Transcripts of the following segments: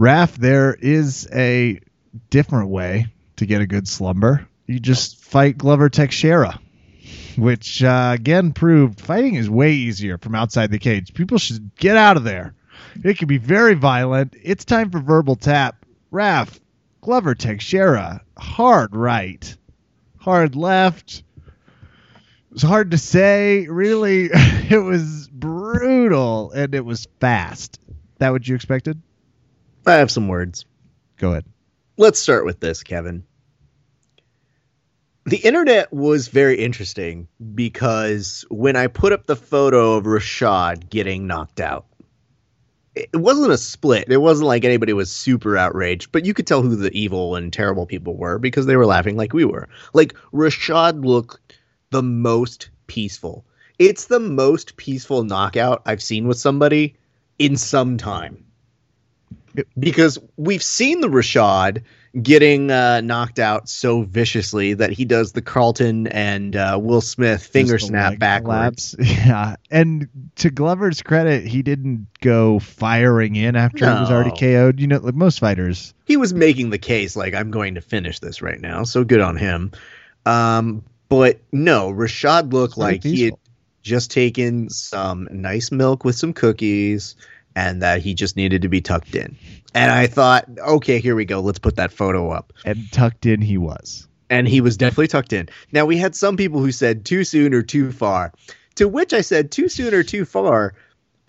Raph, there is a different way to get a good slumber. You just fight Glover Teixeira, which uh, again proved fighting is way easier from outside the cage. People should get out of there. It can be very violent. It's time for verbal tap. Raph, Glover Teixeira, hard right, hard left. It was hard to say. Really, it was brutal and it was fast. That what you expected? I have some words. Go ahead. Let's start with this, Kevin. The internet was very interesting because when I put up the photo of Rashad getting knocked out, it wasn't a split. It wasn't like anybody was super outraged, but you could tell who the evil and terrible people were because they were laughing like we were. Like Rashad looked the most peaceful. It's the most peaceful knockout I've seen with somebody in some time. Because we've seen the Rashad getting uh, knocked out so viciously that he does the Carlton and uh, Will Smith finger snap backwards. Yeah. And to Glover's credit, he didn't go firing in after he was already KO'd. You know, like most fighters. he was making the case like I'm going to finish this right now, so good on him. Um, but no, Rashad looked like he had just taken some nice milk with some cookies and that he just needed to be tucked in. And I thought, okay, here we go. Let's put that photo up. And tucked in he was. And he was definitely tucked in. Now we had some people who said too soon or too far. To which I said too soon or too far.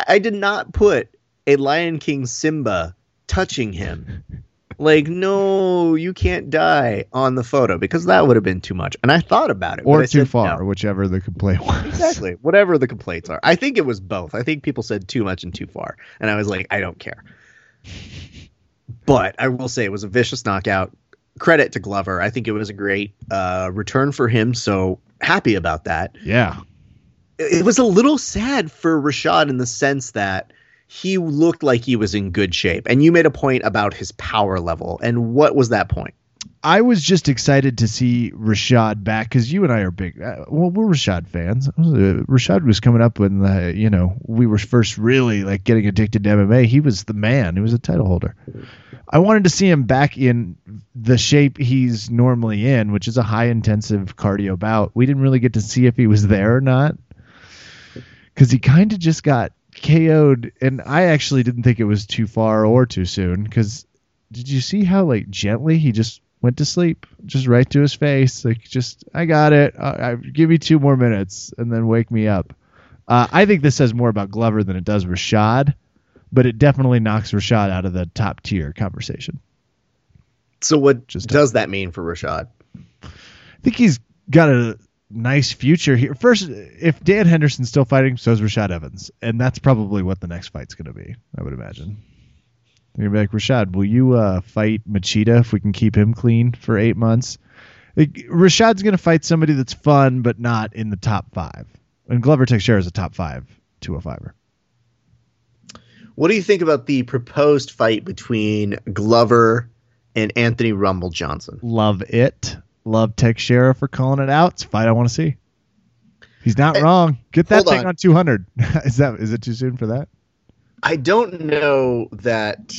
I did not put a Lion King Simba touching him. Like, no, you can't die on the photo because that would have been too much. And I thought about it. Or too said far, no. whichever the complaint was. Exactly. Whatever the complaints are. I think it was both. I think people said too much and too far. And I was like, I don't care. But I will say it was a vicious knockout. Credit to Glover. I think it was a great uh, return for him. So happy about that. Yeah. It it was a little sad for Rashad in the sense that he looked like he was in good shape. And you made a point about his power level. And what was that point? I was just excited to see Rashad back because you and I are big. Uh, well, we're Rashad fans. Uh, Rashad was coming up when you know we were first really like getting addicted to MMA. He was the man. He was a title holder. I wanted to see him back in the shape he's normally in, which is a high intensive cardio bout. We didn't really get to see if he was there or not because he kind of just got KO'd, and I actually didn't think it was too far or too soon because did you see how like gently he just went to sleep? Just right to his face like just i got it. I, I give me two more minutes and then wake me up. Uh, i think this says more about glover than it does rashad but it definitely knocks rashad out of the top tier conversation. So, what Just- does that mean for Rashad? i think he's got a nice future here first if dan henderson's still fighting so is rashad evans and that's probably what the next fight's going to be i would imagine You're gonna be like Rashad, will you uh, fight Machida if we can keep him clean for eight months? Like, Rashad's gonna fight somebody that's fun but not in the top five. And Glover Teixeira is a top five 205er. What do you think about the proposed fight between Glover and Anthony Rumble Johnson? Love it. Love Teixeira for calling it out. It's a fight I want to see. He's not Eh, wrong. Get that thing on. on 200. is that is it too soon for that? I don't know that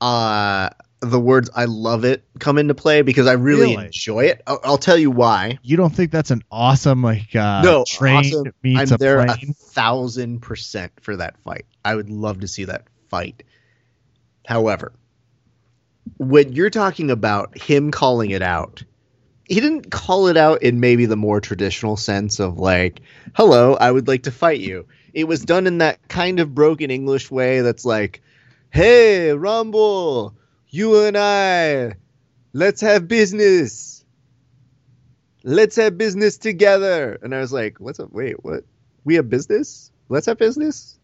uh, the words "I love it" come into play because I really, Really? enjoy it. I'll, I'll tell you why. You don't think that's an awesome like uh, no, train awesome. I'm a there a thousand percent for that fight. I would love to see that fight. However, when you're talking about him calling it out, he didn't call it out in maybe the more traditional sense of like, "Hello, I would like to fight you." It was done in that kind of broken English way that's like, "Hey, Rumble, you and I, let's have business. Let's have business together." And I was like, "What's up? Wait, what? We have business? Let's have business?"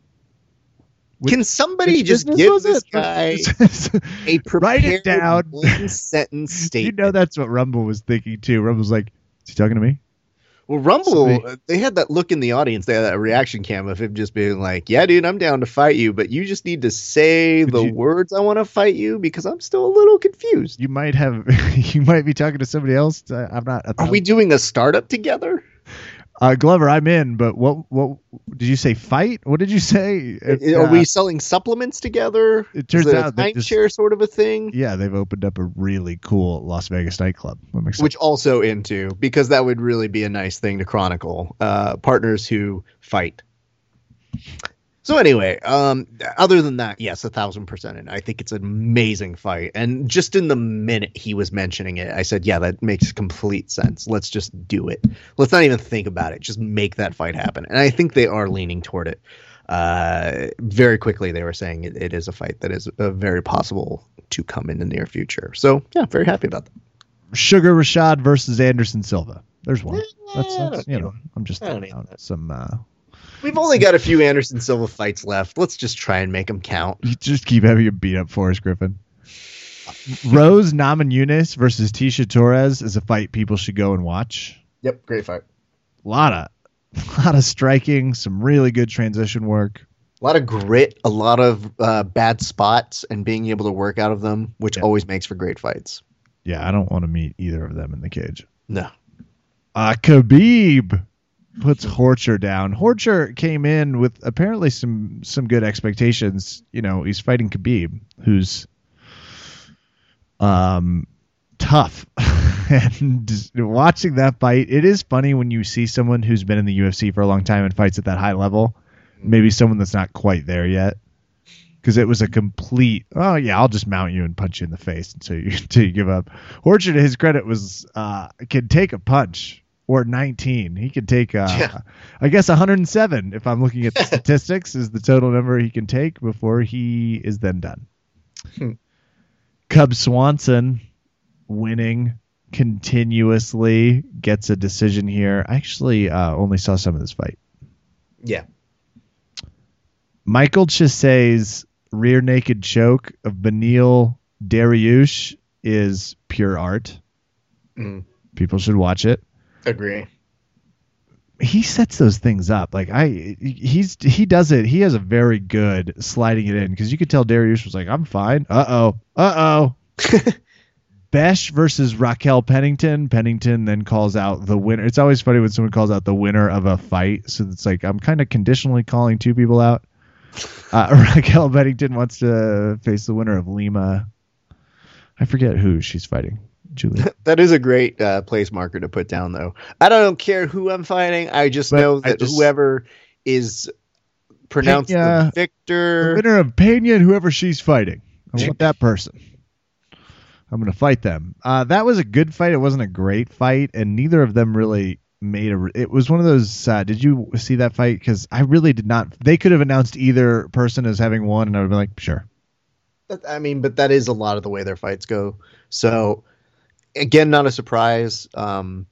Which- Can somebody just give this it? guy a prepared Write it down. one sentence state? you know that's what Rumble was thinking too. Rumble's like, is he talking to me? Well, Rumble, Somebody- they had that look in the audience. They had that reaction cam of him just being like, "Yeah, dude, I'm down to fight you, but you just need to say Could the you- words I want to fight you because I'm still a little confused." You might have, you might be talking to somebody else. I'm not. Are we doing a startup together? Uh, Glover, I'm in, but what what did you say? Fight? What did you say? I- Are we selling supplements together? It turns Is it out just- timeshare sort of a thing. Yeah, they've opened up a really cool Las Vegas nightclub. That. Which also into because that would really be a nice thing to chronicle. Uh, partners who fight. So anyway, um, other than that, yes, a thousand percent. And I think it's an amazing fight. And just in the minute he was mentioning it, I said, "Yeah, that makes complete sense. Let's just do it. Let's not even think about it. Just make that fight happen." And I think they are leaning toward it. Uh, very quickly, they were saying it, it is a fight that is uh, very possible to come in the near future. So yeah, very happy about that. Sugar Rashad versus Anderson Silva. There's one. That's, that's you need know, I'm just throwing out some. Uh, We've only got a few Anderson Silva fights left. Let's just try and make them count. you just keep having a beat up Forrest Griffin. Rose Namajunas versus Tecia Torres is a fight people should go and watch. Yep, great fight. A lot of, a lot of striking, some really good transition work. A lot of grit, a lot of uh, bad spots, and being able to work out of them, which Yeah. always makes for great fights. Yeah, I don't want to meet either of them in the cage. No. Uh, Khabib puts Horcher down. Horcher came in with apparently some some good expectations. You know, he's fighting Khabib, who's um tough. and watching that fight, it is funny when you see someone who's been in the UFC for a long time and fights at that high level. Maybe someone that's not quite there yet. Because it was a complete, oh yeah, I'll just mount you and punch you in the face until you until you give up. Horcher, to his credit, was uh, can take a punch or 19. He could take, uh, Yeah. I guess 107 if I'm looking at the statistics is the total number he can take before he is then done. Hmm. Cub Swanson winning continuously gets a decision here. I actually uh, only saw some of this fight. Yeah. Michael Chiesa's rear naked choke of Beneil Dariush is pure art. Mm, People should watch it. Agree. He sets those things up. Like I he's he does it. He has a very good sliding it in because you could tell Darius was like, I'm fine. Uh oh. Uh oh. Besh versus Raquel Pennington. Pennington then calls out the winner. It's always funny when someone calls out the winner of a fight. So it's like I'm kind of conditionally calling two people out. Uh, Raquel Pennington wants to face the winner of Lima. I forget who she's fighting. Julie. That is a great uh, place marker to put down, though. I don't care who I'm fighting. I just But know that just- whoever is pronounced Pena- the victor. The winner of Pena and whoever she's fighting. I want that person. I'm going to fight them. Uh, that was a good fight. It wasn't a great fight, and neither of them really made a. It was one of those. Uh, did you see that fight? Because I really did not. They could have announced either person as having won, and I would have been like, sure. I mean, but that is a lot of the way their fights go. So, again, not a surprise. Um,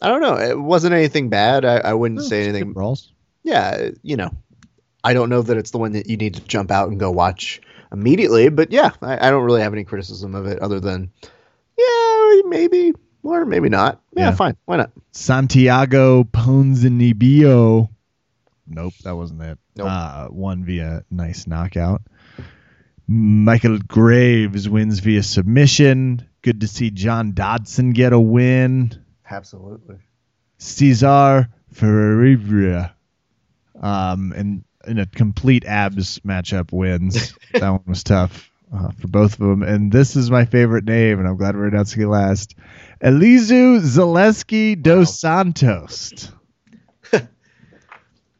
I don't know. It wasn't anything bad. I, I wouldn't say anything. brawls. Yeah, you know, I don't know that it's the one that you need to jump out and go watch immediately. But yeah, I, I don't really have any criticism of it other than, yeah, maybe or maybe not. Yeah, Yeah. fine. Why not? Santiago Ponzinibbio. Nope, that wasn't it. Nope. Uh, won via nice knockout. Michael Graves wins via submission. Good to see John Dodson get a win. Absolutely. Cesar Ferreira. Um, and in a complete abs matchup wins. that one was tough uh, for both of them. And this is my favorite name, and I'm glad we're announcing it last. Elizeu Zaleski dos Santos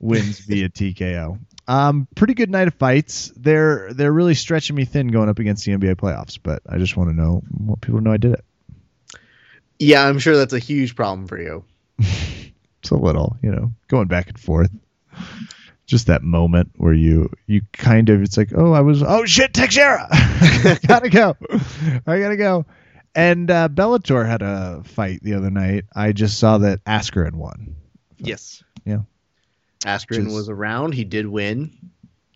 wins via TKO. Um, pretty good night of fights. They're they're really stretching me thin going up against the NBA playoffs, but I just want to know want people to know I did it. Yeah, I'm sure that's a huge problem for you. It's a little, you know, going back and forth. Just that moment where you you kind of it's like, oh, I was oh shit, Teixeira, gotta go, I gotta go. And uh, Bellator had a fight the other night. I just saw that Askren won. Yes. Yeah. Askren Just- was around. He did win.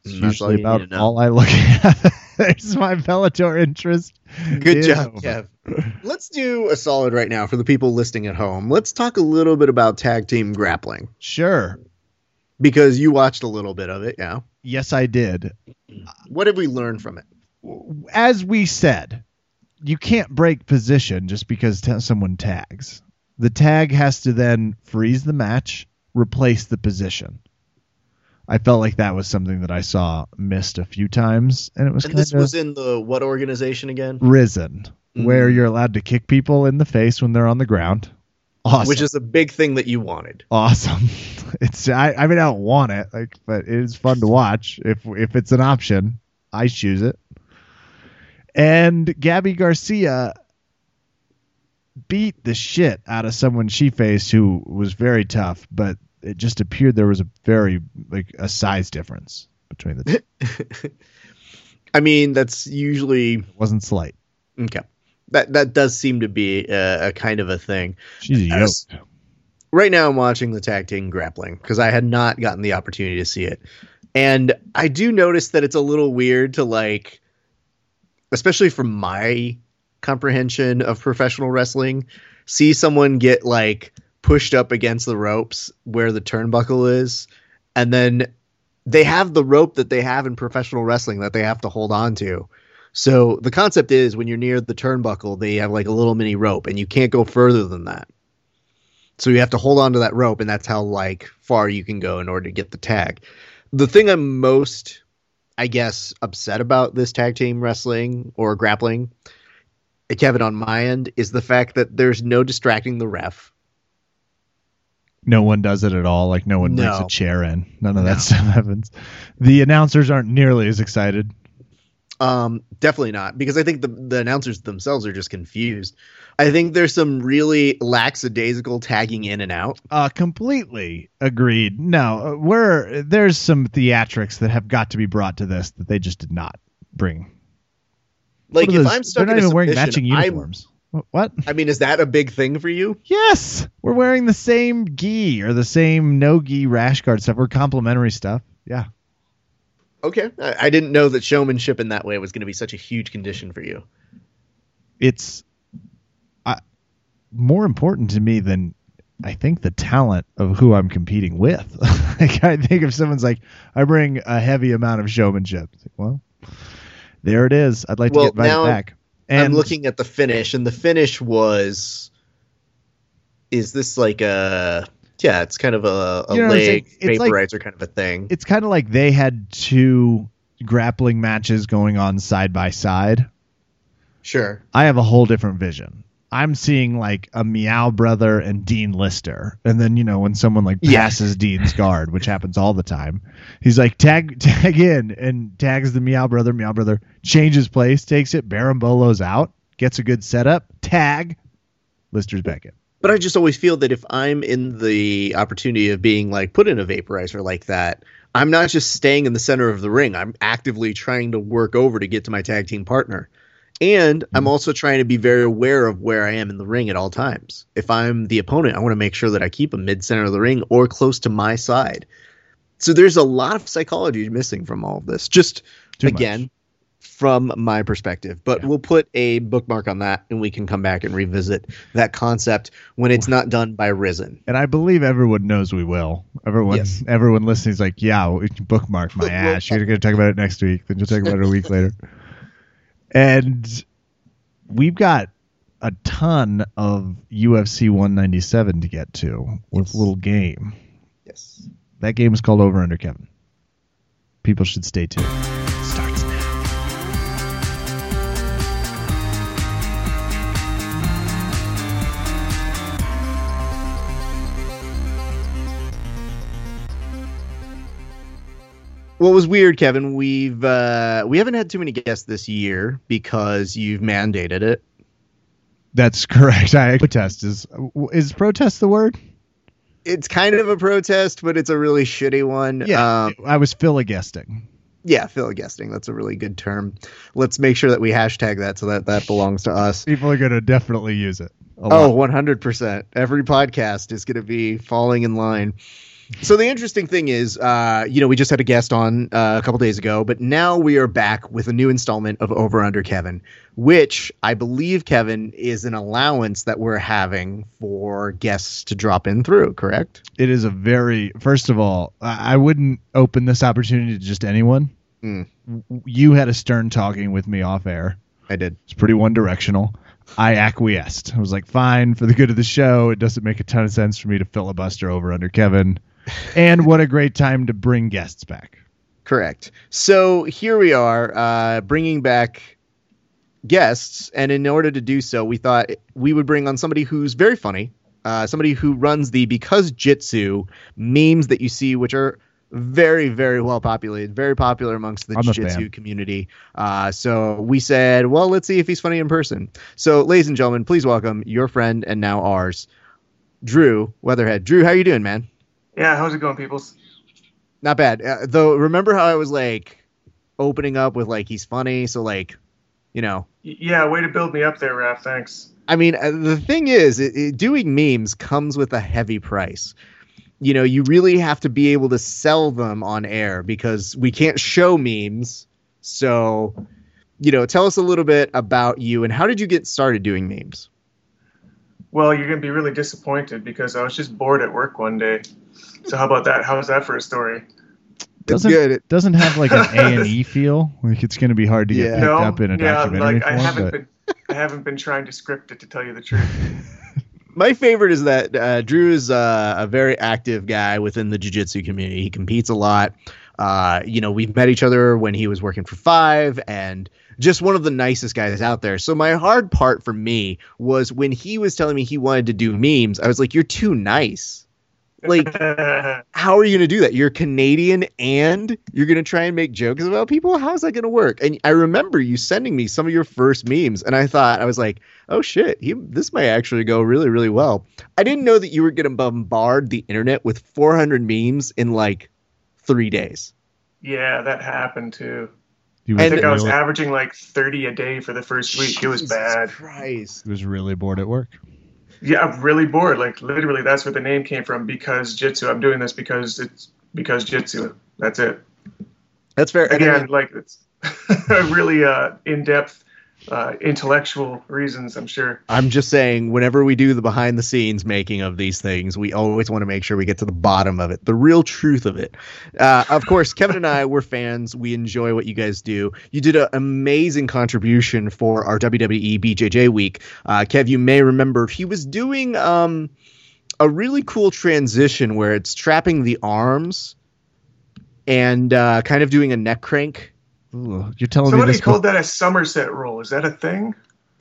It's that's all usually you need about to know. all I look at. There's my Bellator interest. Good is job, over. Kev. Let's do a solid right now for the people listening at home. Let's talk a little bit about tag team grappling Sure. because you watched a little bit of it. Yeah. Yes, I did. What have we learned from it? as we said, you can't break position just because t- someone tags. The tag has to then freeze the match, replace the position. I felt like that was something that I saw missed a few times, and it was And this was in the what organization again? Rizin, where Mhm. you're allowed to kick people in the face when they're on the ground. Awesome. Which is a big thing that you wanted. awesome. It's I, I mean I don't want it, like, but it is fun to watch. If if it's an option, I choose it. And Gabi Garcia beat the shit out of someone she faced who was very tough, but it just appeared there was a very like a size difference between the two. I mean, that's usually It wasn't slight. okay. That that does seem to be a, a kind of a thing. She's yoked. Right now, I'm watching the tag team grappling because I had not gotten the opportunity to see it, and I do notice that it's a little weird to like, especially from my comprehension of professional wrestling, see someone get like pushed up against the ropes where the turnbuckle is, and then they have the rope that they have in professional wrestling that they have to hold on to. So the concept is when you're near the turnbuckle, they have like a little mini rope, and you can't go further than that. So you have to hold on to that rope, and that's how like far you can go in order to get the tag. The thing I'm most, I guess, upset about this tag team wrestling or grappling, Kevin, on my end, is the fact that there's no distracting the ref. No one does it at all. Like no one brings a chair in. None of No. that stuff happens. The announcers aren't nearly as excited. Um, definitely not, because I think the the announcers themselves are just confused. I think there's some really lackadaisical tagging in and out. Uh, completely agreed. No, uh, we're there's some theatrics that have got to be brought to this that they just did not bring. Like if those- I'm stuck they're not even wearing matching I'm- uniforms. What? I mean, is that a big thing for you? Yes, we're wearing the same gi or the same no gi rash guard stuff. We're complimentary stuff. Yeah, Okay, I, I didn't know that showmanship in that way was going to be such a huge condition for you. it's I, more important to me than I think the talent of who I'm competing with. like I think if someone's like, I bring a heavy amount of showmanship, it's like, well, there it is. I'd like Well, to get invited back. And I'm looking at the finish, and the finish was. Is this like a? Yeah, it's kind of a, a You know what I'm saying? leg It's like- vaporizer kind of a thing. it's kind of like they had two grappling matches going on side by side. Sure. I have a whole different vision. I'm seeing like a Miyao brother and Dean Lister, and then you know when someone like Yeah. passes Dean's guard, which happens all the time, he's like tag tag in and tags the Miyao brother. Miyao brother changes place, takes it. Berimbolo's out, gets a good setup. Tag, Lister's back in. But I just always feel that if I'm in the opportunity of being like put in a vaporizer like that, I'm not just staying in the center of the ring. I'm actively trying to work over to get to my tag team partner. And I'm mm-hmm. also trying to be very aware of where I am in the ring at all times. If I'm the opponent, I want to make sure that I keep a mid center of the ring or close to my side. So there's a lot of psychology missing from all of this. Just Too much. again, from my perspective. But Yeah. we'll put a bookmark on that and we can come back and revisit that concept when it's not done by Rizin. And I believe everyone knows we will. Everyone, Yes. everyone listening is like, yeah, bookmark my ass. You're going to talk about it next week. Then you'll talk about it a week later. And we've got a ton of UFC 197 to get to with Yes. a little game. Yes. That game is called Over Under Kevin. People should stay tuned. What was weird, Kevin, we've uh we haven't had too many guests this year because you've mandated it. That's correct. I protest is is protest the word? It's kind of a protest, but it's a really shitty one. Yeah, Um, I was filigasting. yeah, filigasting. That's a really good term. Let's make sure that we hashtag that so that that belongs to us. People are going to definitely use it. Oh, lot. 100%. Every podcast is going to be falling in line. So the interesting thing is, uh, you know, we just had a guest on uh, a couple days ago, but now we are back with a new installment of Over Under Kevin, which I believe Kevin is an allowance that we're having for guests to drop in through. Correct? it is a very first of all i wouldn't open this opportunity to just anyone Mm. You had a stern talking with me off air I did. it's pretty one directional I acquiesced. I was like, fine, for the good of the show. It doesn't make a ton of sense for me to filibuster over under Kevin. And what a great time to bring guests back. Correct. So here we are, uh, bringing back guests, and in order to do so, we thought we would bring on somebody who's very funny, uh, somebody who runs the Because Jitsu memes that you see, which are very, very well populated, very popular amongst the jiu-jitsu community. Uh, so we said, well, let's see if he's funny in person. So, ladies and gentlemen, please welcome your friend and now ours, Drew Weatherhead. Drew, how are you doing, man? Yeah, how's it going, peoples? Not bad. Uh, though, remember how I was like opening up with like he's funny, so like, you know, yeah, way to build me up there, Raph. Thanks. I mean, uh, the thing is, it, it, doing memes comes with a heavy price. You know, you really have to be able to sell them on air because we can't show memes. So, you know, tell us a little bit about you and how did you get started doing memes? Well, you're gonna be really disappointed because I was just bored at work one day. So how about that? How's that for a story? Doesn't- good. It- Doesn't have like an A and E feel. Like it's going to be hard to get Yeah. picked no, up in a yeah, documentary like I form, haven't but been, I haven't been trying to script it to tell you the truth. My favorite is that uh, Drew is uh, a very active guy within the jiu-jitsu community. He competes a lot. Uh, you know, we've met each other when he was working for Five, and just one of the nicest guys out there. So my hard part for me was when he was telling me he wanted to do memes. I was like, "You're too nice. Like, how are you going to do that? You're Canadian and you're going to try and make jokes about people? How's that going to work? And I remember you sending me some of your first memes, and I thought, I was like, oh shit, he, this might actually go really, really well. I didn't know that you were going to bombard the internet with 400 memes in like three days. yeah, that happened too. I was, And- think I was averaging like 30 a day for the first week. It was bad. Christ. he was really bored at work. Yeah, I'm really bored. Like literally, that's where the name came from. Because jitsu. I'm doing this because it's because jitsu. That's it. That's fair. Again, then- like it's a really uh, in-depth, uh, intellectual reasons. I'm sure. I'm just saying, whenever we do the behind the scenes making of these things, we always want to make sure we get to the bottom of it, the real truth of it. Uh, of course, Kevin and I, we're fans. We enjoy what you guys do. You did an amazing contribution for our WWE BJJ week. Uh, Kev, you may remember he was doing um, a really cool transition where it's trapping the arms and uh, kind of doing a neck crank. Ooh, you're telling Somebody me this. called that a Somerset roll. Is that a thing?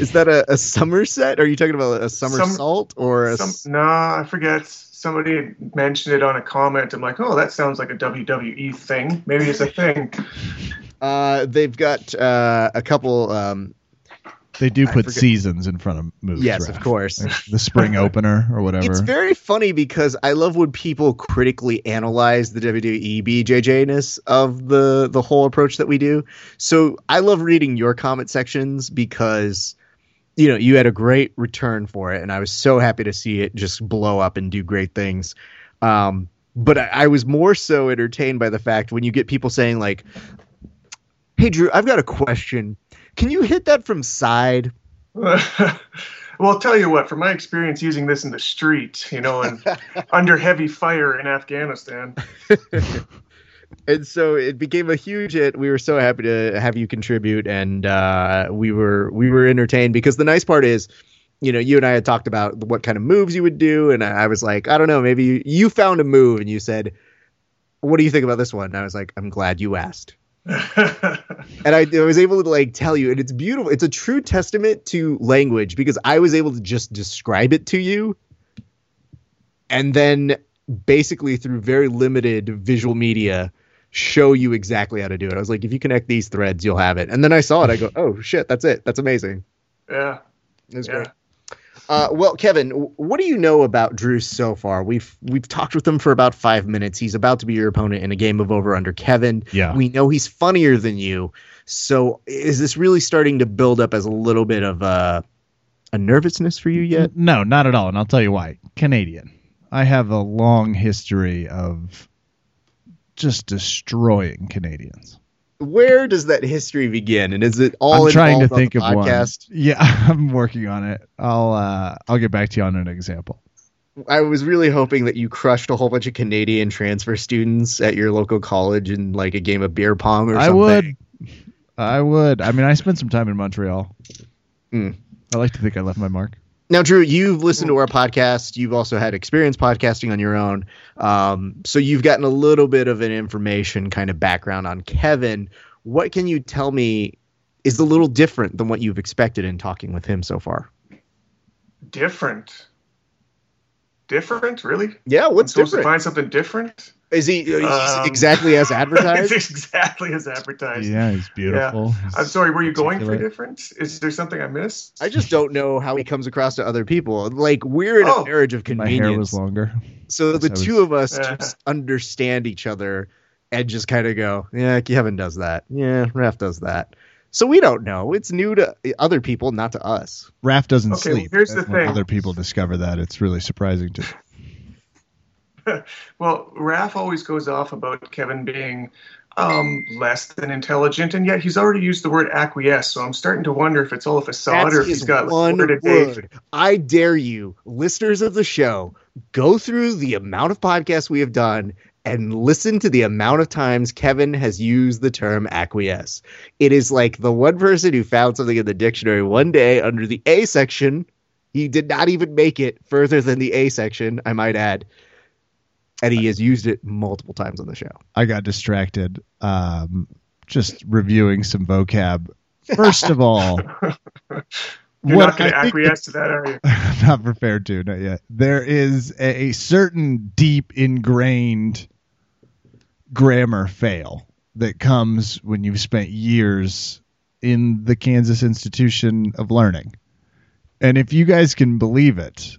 Is that a, a Somerset? Are you talking about a somersault or a? Some, nah, I forget. Somebody had mentioned it on a comment. I'm like, oh, that sounds like a WWE thing. Maybe it's a thing. Uh, they've got uh, a couple. Um, they do put seasons in front of moves. yes, of course. Like the spring opener or whatever. It's very funny because I love when people critically analyze the WWE BJJ-ness of the the whole approach that we do. So I love reading your comment sections because you know you had a great return for it, and I was so happy to see it just blow up and do great things. Um, but I, I was more so entertained by the fact when you get people saying like, "Hey Drew, I've got a question. Can you hit that from side?" well, I'll tell you what, from my experience using this in the street, you know, and under heavy fire in Afghanistan, and so it became a huge hit. We were so happy to have you contribute, and uh, we were we were entertained because the nice part is, you know, you and I had talked about what kind of moves you would do, and I was like, I don't know, maybe you, you found a move, and you said, "What do you think about this one?" And I was like, I'm glad you asked, and I, I was able to like tell you, and it's beautiful. It's a true testament to language because I was able to just describe it to you, and then basically through very limited visual media show you exactly how to do it. I was like, if you connect these threads, you'll have it. And then I saw it. I go, oh shit, that's it. That's amazing. yeah, It's yeah. great. Uh, well, Kevin, what do you know about Drew so far? We've we've talked with him for about five minutes. He's about to be your opponent in a game of over under Kevin. yeah. We know he's funnier than you. So is this really starting to build up as a little bit of a a nervousness for you yet? No, not at all. And I'll tell you why. Canadian. I have a long history of just destroying Canadians. Where does that history begin? And is it all I'm trying to think the of one. podcast? Yeah, I'm working on it. I'll uh, I'll get back to you on an example. I was really hoping that you crushed a whole bunch of Canadian transfer students at your local college in like a game of beer pong or I something. would. I would. I mean, I spent some time in Montreal. I like to think I left my mark. Now, Drew, you've listened to our podcast. You've also had experience podcasting on your own. Um, so you've gotten a little bit of an information kind of background on Kevin. What can you tell me is a little different than what you've expected in talking with him so far? Different. Different, really? Yeah, I'm what's supposed different? to find something different. Is he he's Um, exactly as advertised? it's exactly as advertised. Yeah, he's beautiful. He's I'm sorry, were you going for articulate. different? Is there something I missed? I just don't know how he comes across to other people. Like we're in Oh. a marriage of convenience. My hair was convenience, longer. so the was- two of us Yeah. just understand each other and just kind of go, "Yeah, Kevin does that. Yeah, Raf does that." So we don't know. It's new to other people, not to us. Raph doesn't Okay, well, sleep. here's the when thing. Other people discover that it's really surprising to. Well, Raph always goes off about Kevin being um, less than intelligent, and yet he's already used the word acquiesce. So I'm starting to wonder if it's all a facade That's or if he's got one word word. I dare you, listeners of the show, go through the amount of podcasts we have done and listen to the amount of times Kevin has used the term acquiesce. It is like the one person who found something in the dictionary one day under the A section. He did not even make it further than the A section, I might add. And he has used it multiple times on the show. I got distracted um, just reviewing some vocab. First of all, You're what not going to acquiesce to that, are you? I'm not prepared to, not yet. There is a, a certain deep ingrained grammar fail that comes when you've spent years in the Kansas Institution of Learning. And if you guys can believe it,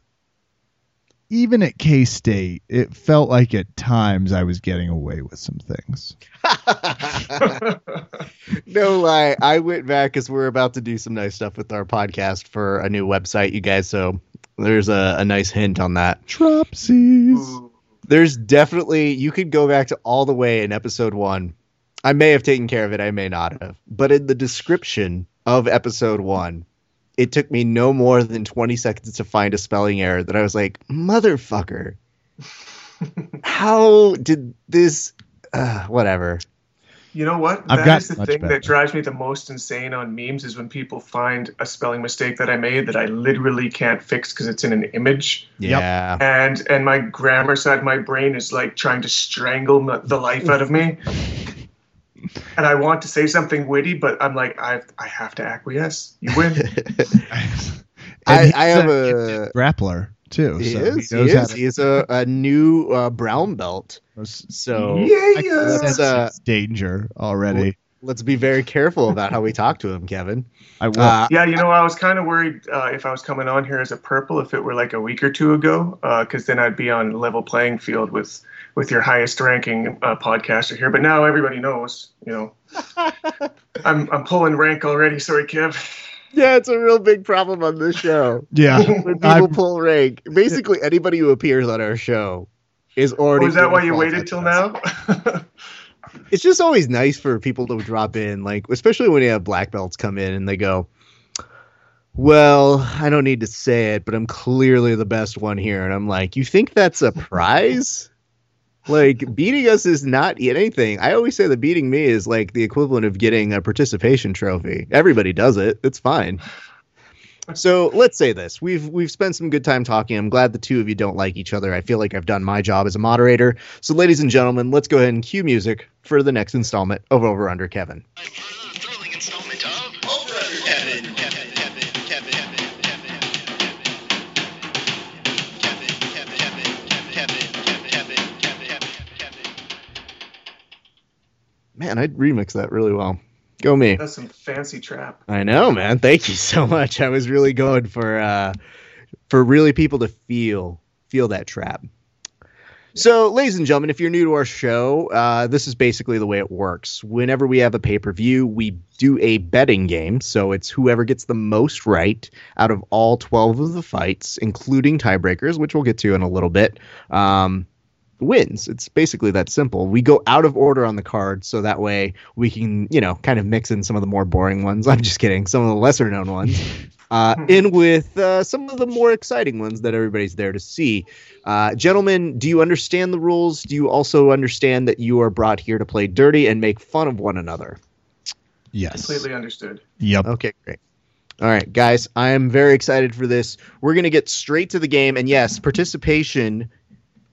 even at K State, it felt like at times I was getting away with some things. no lie, I went back because we're about to do some nice stuff with our podcast for a new website, you guys. So there's a, a nice hint on that. Dropsies. There's definitely you could go back to all the way in episode one. I may have taken care of it, I may not have. But in the description of episode one, it took me no more than 20 seconds to find a spelling error that I was like, motherfucker. How did this uh, whatever. You know what? I've That the thing better. that drives me the most insane on memes is when people find a spelling mistake that I made that I literally can't fix because it's in an image. Yeah. and and my grammar side my brain is like trying to strangle the life out of me and i want to say something witty but i'm like i i have to acquiesce you win I, I have a a grappler too. He so is. He, knows how is. to- He is a, a new uh, brown belt. So yeah That's uh, danger already. let's be very careful about how we talk to him, Kevin. I will. Uh, yeah you know i was kind of worried uh, if i was coming on here as a purple if it were like a week or two ago because then i'd be on level playing field with with your highest ranking uh, podcaster here but now everybody knows you know i'm i'm pulling rank already sorry kev yeah, it's a real big problem on this show. yeah. When people I'm- pull rank, basically anybody who appears on our show is already. Oh, is that why you waited till now? It's just always nice for people to drop in, like especially when you have black belts come in and they go, "Well, I don't need to say it, but I'm clearly the best one here." And I'm like, "You think that's a prize?" Like beating us is not anything. I always say that beating me is like the equivalent of getting a participation trophy. Everybody does it. It's fine. So let's say this: we've we've spent some good time talking. I'm glad the two of you don't like each other. I feel like I've done my job as a moderator. So, ladies and gentlemen, let's go ahead and cue music for the next installment of Over Under Kevin. Man, I'd remix that really well. Go me. That's some fancy trap. I know, man. Thank you so much. I was really going for uh for really people to feel feel that trap. So, ladies and gentlemen, if you're new to our show, uh, this is basically the way it works. Whenever we have a pay per view, we do a betting game. So it's whoever gets the most right out of all 12 of the fights, including tiebreakers, which we'll get to in a little bit. Um, wins. It's basically that simple. We go out of order on the card so that way we can, you know, kind of mix in some of the more boring ones. I'm just kidding. Some of the lesser known ones. Uh, in with uh, some of the more exciting ones that everybody's there to see. Uh, gentlemen, do you understand the rules? Do you also understand that you are brought here to play dirty and make fun of one another? yes. Completely understood. Yep. Okay, great. All right, guys, I am very excited for this. We're going to get straight to the game. And yes, participation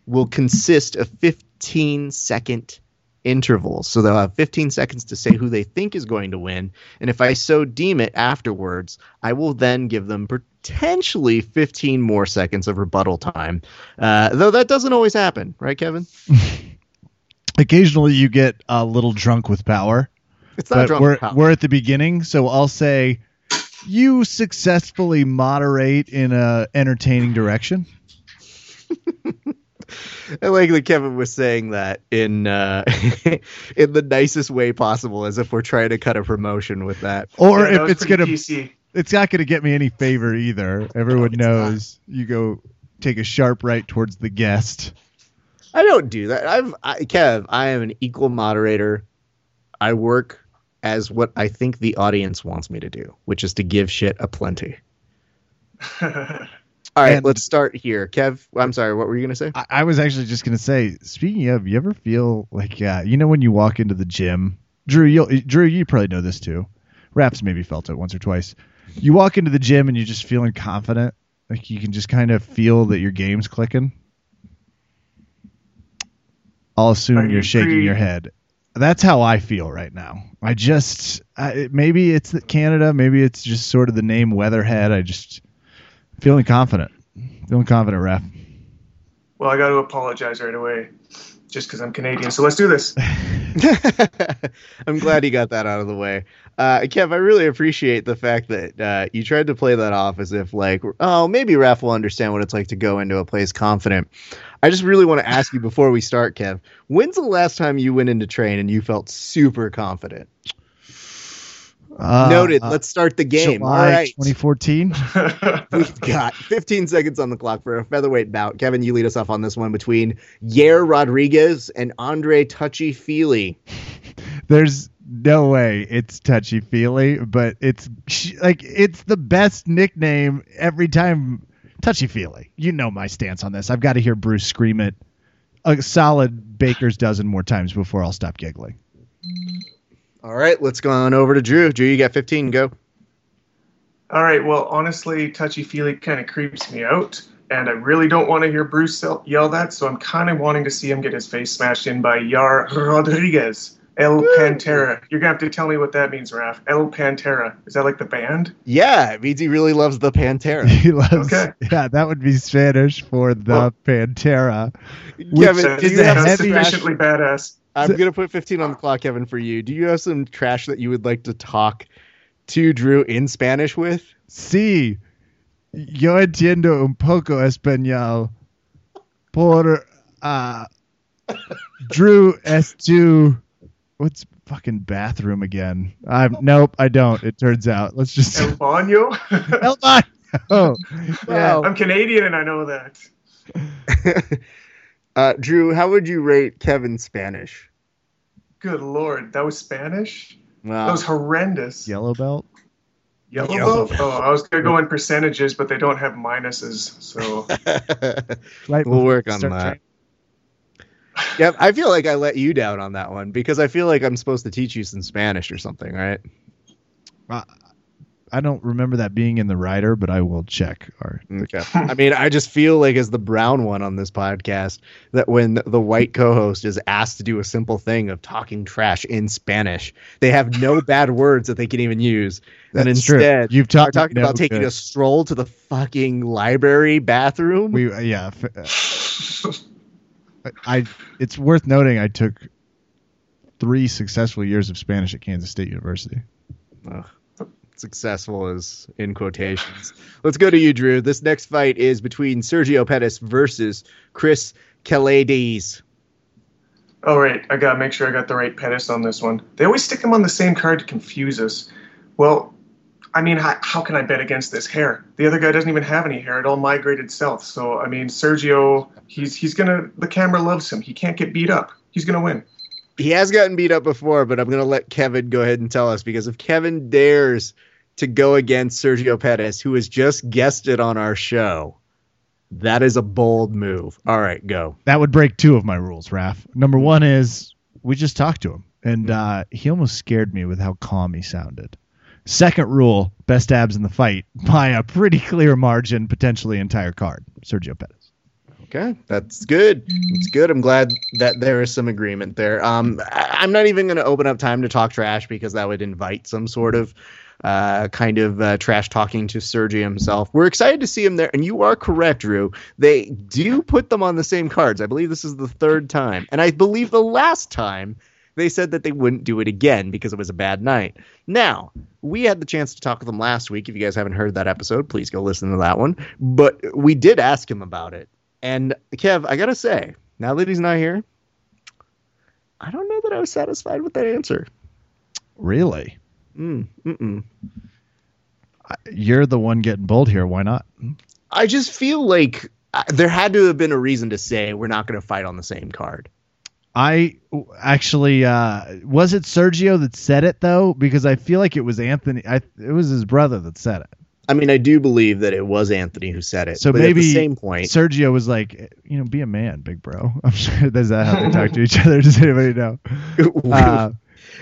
will consist of 15 second intervals. So they'll have 15 seconds to say who they think is going to win. And if I so deem it afterwards, I will then give them potentially 15 more seconds of rebuttal time. Uh, though that doesn't always happen, right, Kevin? Occasionally, you get a little drunk with power, It's not but drunk we're power. we're at the beginning, so I'll say you successfully moderate in a entertaining direction. I like that Kevin was saying that in uh, in the nicest way possible, as if we're trying to cut a promotion with that. Or Yeah, if was it's gonna, PC. it's not gonna get me any favor either. Everyone it's not. knows you go take a sharp right towards the guest. I don't do that. I've I, Kev. I am an equal moderator. I work as what I think the audience wants me to do, which is to give shit a plenty. All right, And- let's start here. Kev, I'm sorry. What were you gonna say? I, I was actually just gonna say, speaking of, you ever feel like, uh, you know, when you walk into the gym, Drew, you Drew, you probably know this too. Raps maybe felt it once or twice. You walk into the gym and you're just feeling confident, like you can just kind of feel that your game's clicking. I'll assume you you're shaking pre- your head. That's how I feel right now. I just, I, maybe it's Canada, maybe it's just sort of the name Weatherhead. I just feeling confident, feeling confident, ref. well, I got to apologize right away, just because I'm Canadian. So let's do this. I'm glad you got that out of the way. Uh, Kev, I really appreciate the fact that uh, you tried to play that off as if, like, oh, maybe Raph will understand what it's like to go into a place confident. I just really want to ask you before we start, Kev, when's the last time you went into train and you felt super confident? Uh, Noted. uh, Let's start the game. July All right. 2014. We've got 15 seconds on the clock for a featherweight bout. Kevin, you lead us off on this one between Yair Rodriguez and Andre Touchy Fili. There's no way it's touchy feely, but it's like it's the best nickname every time. Touchy feely. You know my stance on this. I've got to hear Bruce scream it a solid baker's dozen more times before I'll stop giggling. All right, let's go on over to Drew. Drew, you got 15. Go. All right. Well, honestly, touchy feely kind of creeps me out, and I really don't want to hear Bruce yell- yell that. So I'm kind of wanting to see him get his face smashed in by Yar Rodriguez, El Pantera. You're gonna have to tell me what that means, Raph. El Pantera. Is that like the band? Yeah, it means he really loves the Pantera. He loves. Okay. Yeah, that would be Spanish for the Well- Pantera. Kevin, That do you is a have sounds some heavy- trash? sufficiently badass. I'm gonna put 15 on the clock, Kevin, for you. Do you have some trash that you would like to talk to Drew in Spanish with? Sí, yo entiendo un poco español. Por uh, Drew es tu. What's fucking bathroom again? I'm nope, I don't. It turns out. Let's just. El Baño. Hold on. Oh, yeah. Wow. I'm Canadian and I know that. uh, Drew, how would you rate Kevin's Spanish? Good lord, that was Spanish. Wow. That was horrendous. Yellow belt. Yellow, Yellow belt? Oh, I was gonna go in percentages, but they don't have minuses. So Right. We'll before work on that. training. Yep, I feel like I let you down on that one because I feel like I'm supposed to teach you some Spanish or something, right? Uh, I don't remember that being in the writer, but I will check. Right. Okay. I mean, I just feel like as the brown one on this podcast that when the white co-host is asked to do a simple thing of talking trash in Spanish, they have no bad words that they can even use. and That's true. instead, You've are talked talking no about taking good. a stroll to the fucking library bathroom. We uh, yeah. uh, I it's worth noting I took three successful years of Spanish at Kansas State University. Ugh. Successful is in quotations. Let's go to you, Drew. This next fight is between Sergio Pettis versus Chris Kelades. Oh, right. I got to make sure I got the right Pettis on this one. They always stick him on the same card to confuse us. Well, I mean, how, how can I bet against this hair? The other guy doesn't even have any hair. It all migrated south. So, I mean, Sergio, he's he's going to, the camera loves him. He can't get beat up. He's going to win. He has gotten beat up before, but I'm going to let Kevin go ahead and tell us because if Kevin dares to go against Sergio Pettis, who has just guested on our show, that is a bold move. All right, go. That would break two of my rules, Raph. Number one is we just talked to him, and uh, he almost scared me with how calm he sounded. Second rule: best abs in the fight by a pretty clear margin, potentially entire card. Sergio Pettis. Okay, that's good. It's good. I'm glad that there is some agreement there. Um, I- I'm not even going to open up time to talk trash because that would invite some sort of uh, kind of uh, trash talking to Sergio himself. We're excited to see him there, and you are correct, Drew. They do put them on the same cards. I believe this is the third time, and I believe the last time they said that they wouldn't do it again because it was a bad night. Now, we had the chance to talk with him last week. If you guys haven't heard that episode, please go listen to that one. But we did ask him about it. And Kev, I gotta say, now that he's not here, I don't know that I was satisfied with that answer. Really? Mm, mm-mm. You're the one getting bold here. Why not? I just feel like uh, there had to have been a reason to say we're not going to fight on the same card. I actually uh, was it Sergio that said it though because I feel like it was Anthony. I, it was his brother that said it. I mean, I do believe that it was Anthony who said it. So but maybe at the same point, Sergio was like, you know, be a man, big bro. I'm sure that's that how they talk to each other. Does anybody know? Uh,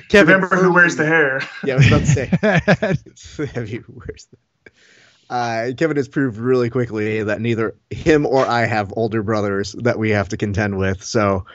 Kevin, Remember who wears the hair? Yeah, I was about to say. Heavy wears the- Uh, Kevin has proved really quickly that neither him or I have older brothers that we have to contend with. So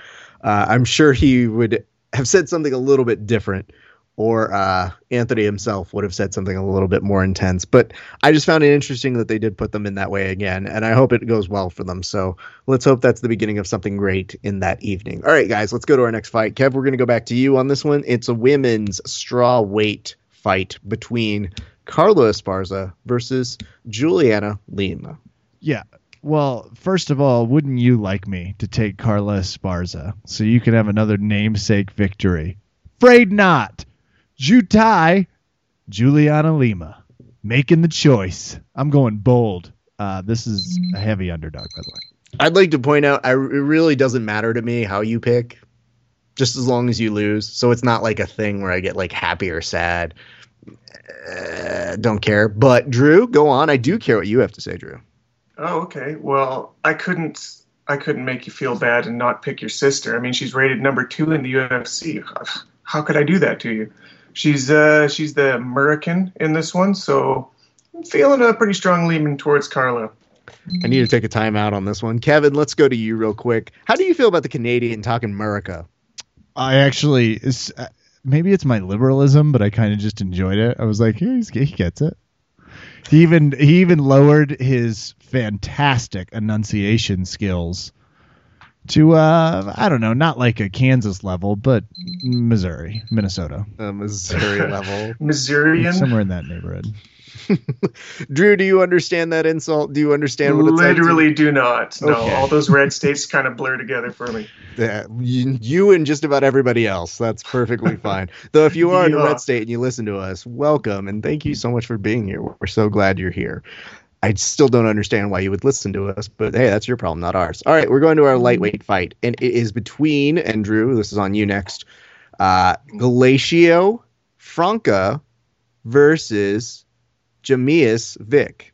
uh, I'm sure he would have said something a little bit different, or uh, Anthony himself would have said something a little bit more intense. But I just found it interesting that they did put them in that way again, and I hope it goes well for them. So let's hope that's the beginning of something great in that evening. All right, guys, let's go to our next fight. Kev, we're going to go back to you on this one. It's a women's straw weight fight between Carla Esparza versus Juliana Lima. yeah. Well, first of all, wouldn't you like me to take Carla Esparza so you can have another namesake victory? Afraid not. Jutai, Juliana Lima, making the choice. I'm going bold. Uh, this is a heavy underdog, by the way. I'd like to point out, I, it really doesn't matter to me how you pick, just as long as you lose. So it's not like a thing where I get like happy or sad. Uh, don't care. But Drew, go on. I do care what you have to say, Drew. Oh, okay. Well, I couldn't. I couldn't make you feel bad and not pick your sister. I mean, she's rated number two in the UFC. How could I do that to you? She's uh, she's the American in this one, so I'm feeling a pretty strong leaning towards Carlo. I need to take a timeout on this one. Kevin, let's go to you real quick. How do you feel about the Canadian talking America? I actually, it's, uh, maybe it's my liberalism, but I kind of just enjoyed it. I was like, yeah, he's, he gets it. He even he even lowered his fantastic enunciation skills to uh I don't know, not like a Kansas level, but Missouri, Minnesota, Uh, Missouri level. Missourian. somewhere in that neighborhood. Drew, do you understand that insult? Do you understand what it's Literally do not. No, Okay. all those red states kind of blur together for me. Yeah, you, you and just about everybody else. That's perfectly fine. Though if you are in a red state and you listen to us, welcome and thank you so much for being here. We're so glad you're here. I still don't understand why you would listen to us, but hey, that's your problem, not ours. All right, we're going to our lightweight fight, and it is between and Drew. This is on you next. Uh, Galatio Franca versus Jamias Vick.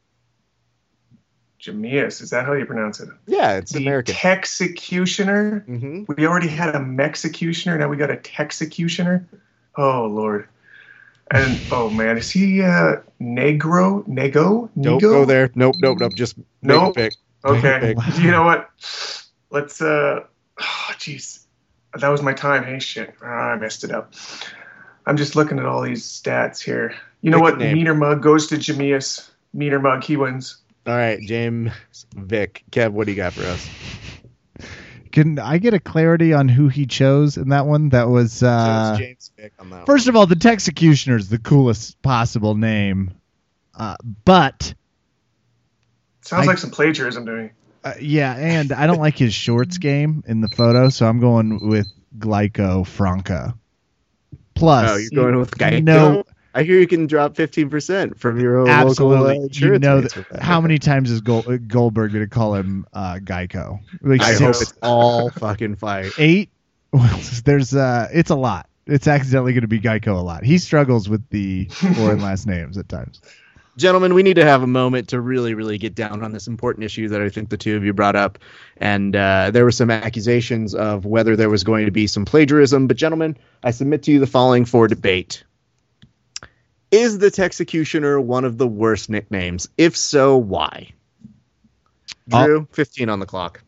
Jamias, is that how you pronounce it? Yeah, it's The American. Texecutioner. hmm We already had a Mexecutioner. Now we got a Texecutioner. Oh Lord. And oh man, is he uh Negro? Nego? Don't go there. Nope, nope, nope. Just make a Nope. pick. Okay. Wow. You know what? Let's uh oh jeez. That was my time. Hey shit. Ah, I messed it up. I'm just looking at all these stats here. You know Pick what? name. Meter mug goes to Jamias. Meter mug, he wins. All right, James Vick. Kev, what do you got for us? Can I get a clarity on who he chose in that one? That was uh James Vick on that First of all, the Texecutioner is the coolest possible name. Uh, but Sounds I- like some plagiarism to me. Uh, yeah, and I don't like his shorts game in the photo, so I'm going with Glaico Franca. Plus, Oh, you're going with Geico. you know- I hear you can drop 15% from your own absolutely. local uh, you know that, that. how many times is Gol- uh, Goldberg going to call him uh, Geico? Like I six, hope it's all fucking fire. eight. Well, there's uh, it's a lot. It's accidentally going to be Geico a lot. He struggles with the foreign last names at times. Gentlemen, we need to have a moment to really, really get down on this important issue that I think the two of you brought up. And uh, there were some accusations of whether there was going to be some plagiarism. But, gentlemen, I submit to you the following for debate Is the Texecutioner one of the worst nicknames? If so, why? Uh, Drew, 15 on the clock.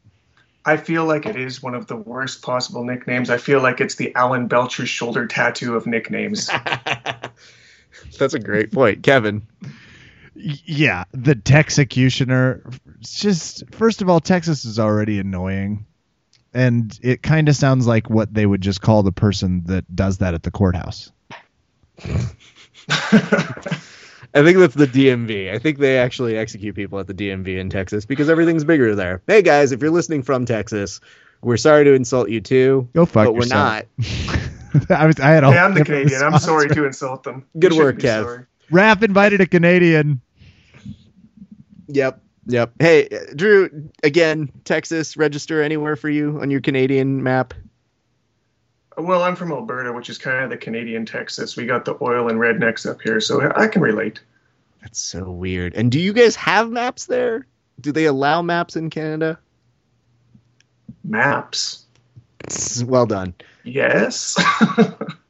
I feel like it is one of the worst possible nicknames. I feel like it's the Alan Belcher shoulder tattoo of nicknames. That's a great point. Kevin. Yeah, the Texecutioner. It's just first of all, Texas is already annoying, and it kind of sounds like what they would just call the person that does that at the courthouse. I think that's the DMV. I think they actually execute people at the DMV in Texas because everything's bigger there. Hey guys, if you're listening from Texas, we're sorry to insult you too, Go fuck but we're yourself. not. I was. I had a hey, I'm the different Canadian. I'm sorry to insult them. Good You shouldn't work, be Kev. sorry. Raph invited a Canadian. Yep. Yep. Hey, uh, Drew, again, Texas, register anywhere for you on your Canadian map? Well, I'm from Alberta, which is kind of the Canadian Texas. We got the oil and rednecks up here, so I can relate. That's so weird. And do you guys have maps there? Do they allow maps in Canada? Maps. Well done. Yes.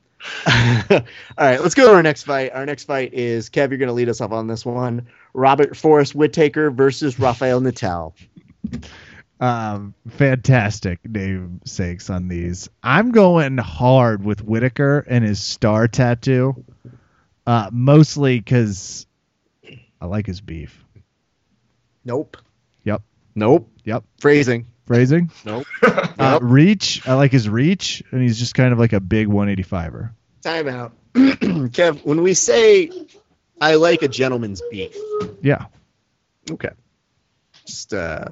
All right, let's go to our next fight. Our next fight is Kev. You're going to lead us off on this one. Robert Forrest Whitaker versus Rafael Natal. Um, fantastic namesakes on these. I'm going hard with Whittaker and his star tattoo, uh, mostly because I like his beef. Nope. Yep. Nope. Yep. Phrasing. Phrasing. Nope. Uh, reach. I like his reach, and he's just kind of like a big 185er. Time out. Kev, when we say I like a gentleman's beef, Yeah. okay. Just uh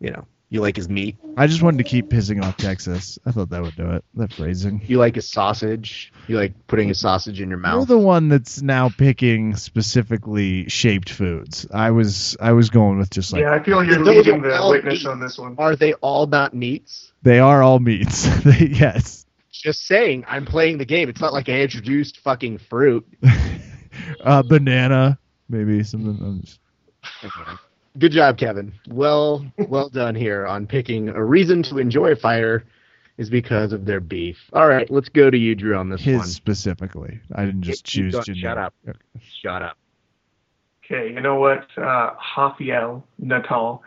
you know, you like his meat, I just wanted to keep pissing off Texas. I thought that would do it. That phrasing. you like his sausage, you like putting his sausage in your You're mouth. the one that's now picking specifically shaped foods. I was I was going with just like yeah, I feel you're Those leading the witness meat. on this one. Are they all not meats? they are all meats. Yes. Just saying, I'm playing the game. It's not like I introduced fucking fruit. uh, banana, maybe something. I'm just- Good job, Kevin. Well, well done here on picking a reason to enjoy fire is because of their beef. All right, let's go to you, Drew, on this his one. specifically. I didn't just Keep choose. going. generic. Shut up. Shut up. Okay, you know what? Uh, Rafael Natal.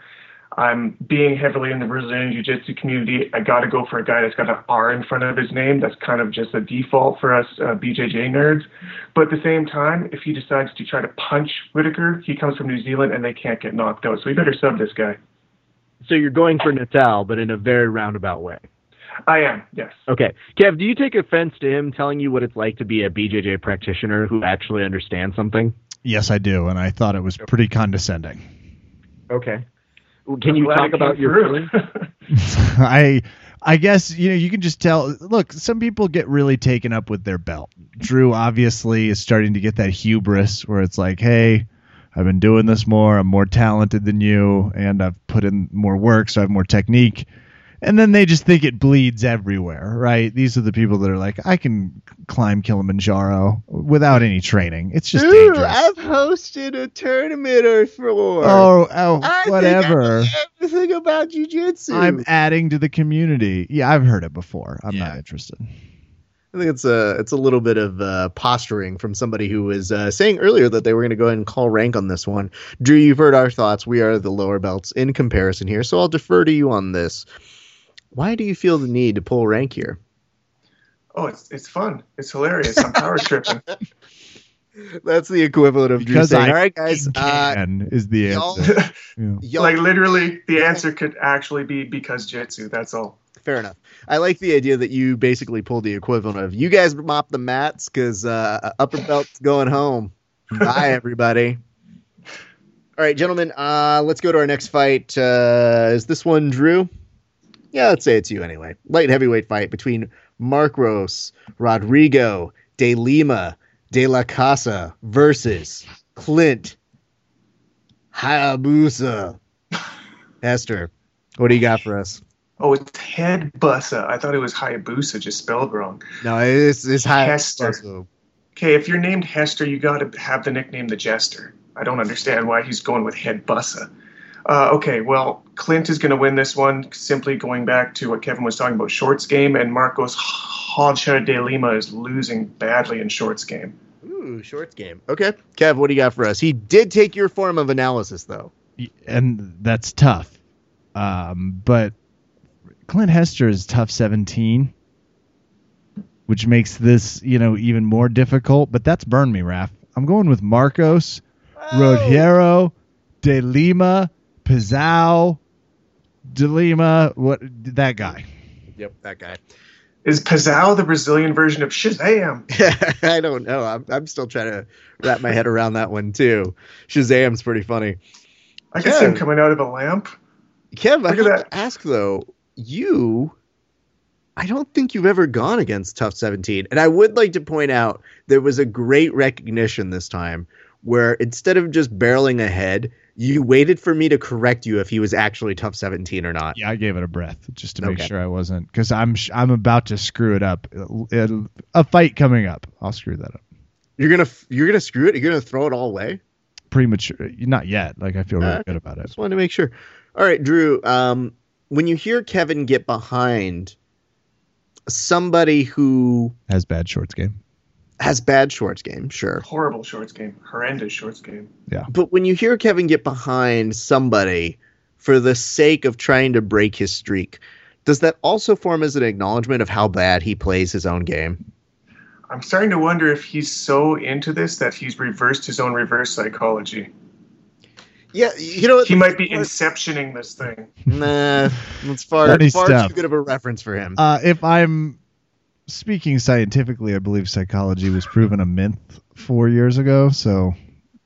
I'm being heavily in the Brazilian Jiu Jitsu community. I got to go for a guy that's got an R in front of his name. That's kind of just a default for us uh, BJJ nerds. But at the same time, if he decides to try to punch Whittaker, he comes from New Zealand and they can't get knocked out. So we better sub this guy. So you're going for Natal, but in a very roundabout way. I am, yes. Okay. Kev, do you take offense to him telling you what it's like to be a BJJ practitioner who actually understands something? Yes, I do, and I thought it was pretty condescending. Okay. Can you talk about your feelings? I I guess you know you can just tell. Look, some people get really taken up with their belt. Drew obviously is starting to get that hubris where it's like, hey, I've been doing this more. I'm more talented than you, and I've put in more work, so I have more technique. And then they just think it bleeds everywhere, right? These are the people that are like, I can climb Kilimanjaro without any training. It's just dangerous. I've hosted a tournament or four. oh, oh, whatever. everything about jujitsu. I'm adding to the community. Yeah, I've heard it before. I'm not interested. I think it's a it's a little bit of uh, posturing from somebody who was uh, saying earlier that they were going to go ahead and call rank on this one. Drew, you've heard our thoughts. We are the lower belts in comparison here, so I'll defer to you on this. Why do you feel the need to pull rank here? oh, it's, it's fun. It's hilarious. I'm power tripping. That's the equivalent of Drew Because saying, I "All right, guys, uh, Can is the y'all- answer. Yeah. like literally, the answer could actually be because Jitsu. That's all. Fair enough. I like the idea that you basically pulled the equivalent of you guys mop the mats because uh, upper belt's going home. Bye, everybody. All right, gentlemen. Uh, let's go to our next fight. Uh, is this one Drew? Yeah, let's say it's you anyway. Light heavyweight fight between Marcos Rodrigo de Lima de la Casa versus Clint Hayabusa. Esther, what do you got for us? Oh, it's head bussa. I thought it was Hayabusa, just spelled wrong. No, it's it's Hester. Hayabusa. Okay, if you're named Hester, you got to have the nickname the Jester. I don't understand why he's going with head bussa. Uh, okay, well, Clint is going to win this one simply going back to what Kevin was talking about shorts game, and Marcos Hodja de Lima is losing badly in shorts game. Ooh, shorts game. Okay, Kev, what do you got for us? He did take your form of analysis, though. and that's tough. Um, but Clint Hester is tough 17, which makes this, you know, even more difficult. But that's burn me, Raf. I'm going with Marcos, Rodiero, De Lima, Pizao, De Lima, what that guy. Yep, that guy. Is Pizao the Brazilian version of Shazam? I don't know. I'm, I'm still trying to wrap my head around that one too. Shazam's pretty funny. I can see him coming out of a lamp. Kev, I Look at have that. to ask though, you, I don't think you've ever gone against Tough 17, and I would like to point out there was a great recognition this time where instead of just barreling ahead, you waited for me to correct you if he was actually Tough 17 or not. Yeah, I gave it a breath just to make sure I wasn't, because I'm sh- I'm about to screw it up. It'll- a fight coming up. I'll screw that up. You're gonna you're gonna screw it. You're gonna throw it all away. Premature, not yet. Like I feel really Uh, good about it. Just wanted to make sure. All right, Drew. Um, when you hear Kevin get behind somebody who Has bad shorts game. Has bad shorts game, sure. Horrible shorts game. Horrendous shorts game. Yeah. But when you hear Kevin get behind somebody for the sake of trying to break his streak, does that also form as an acknowledgement of how bad he plays his own game? I'm starting to wonder if he's so into this that he's reversed his own reverse psychology. Yeah, you know? He might be inceptioning this thing. Nah, it's far, Funny far stuff. too good of a reference for him. Uh, if I'm speaking scientifically, I believe psychology was proven a myth four years ago. So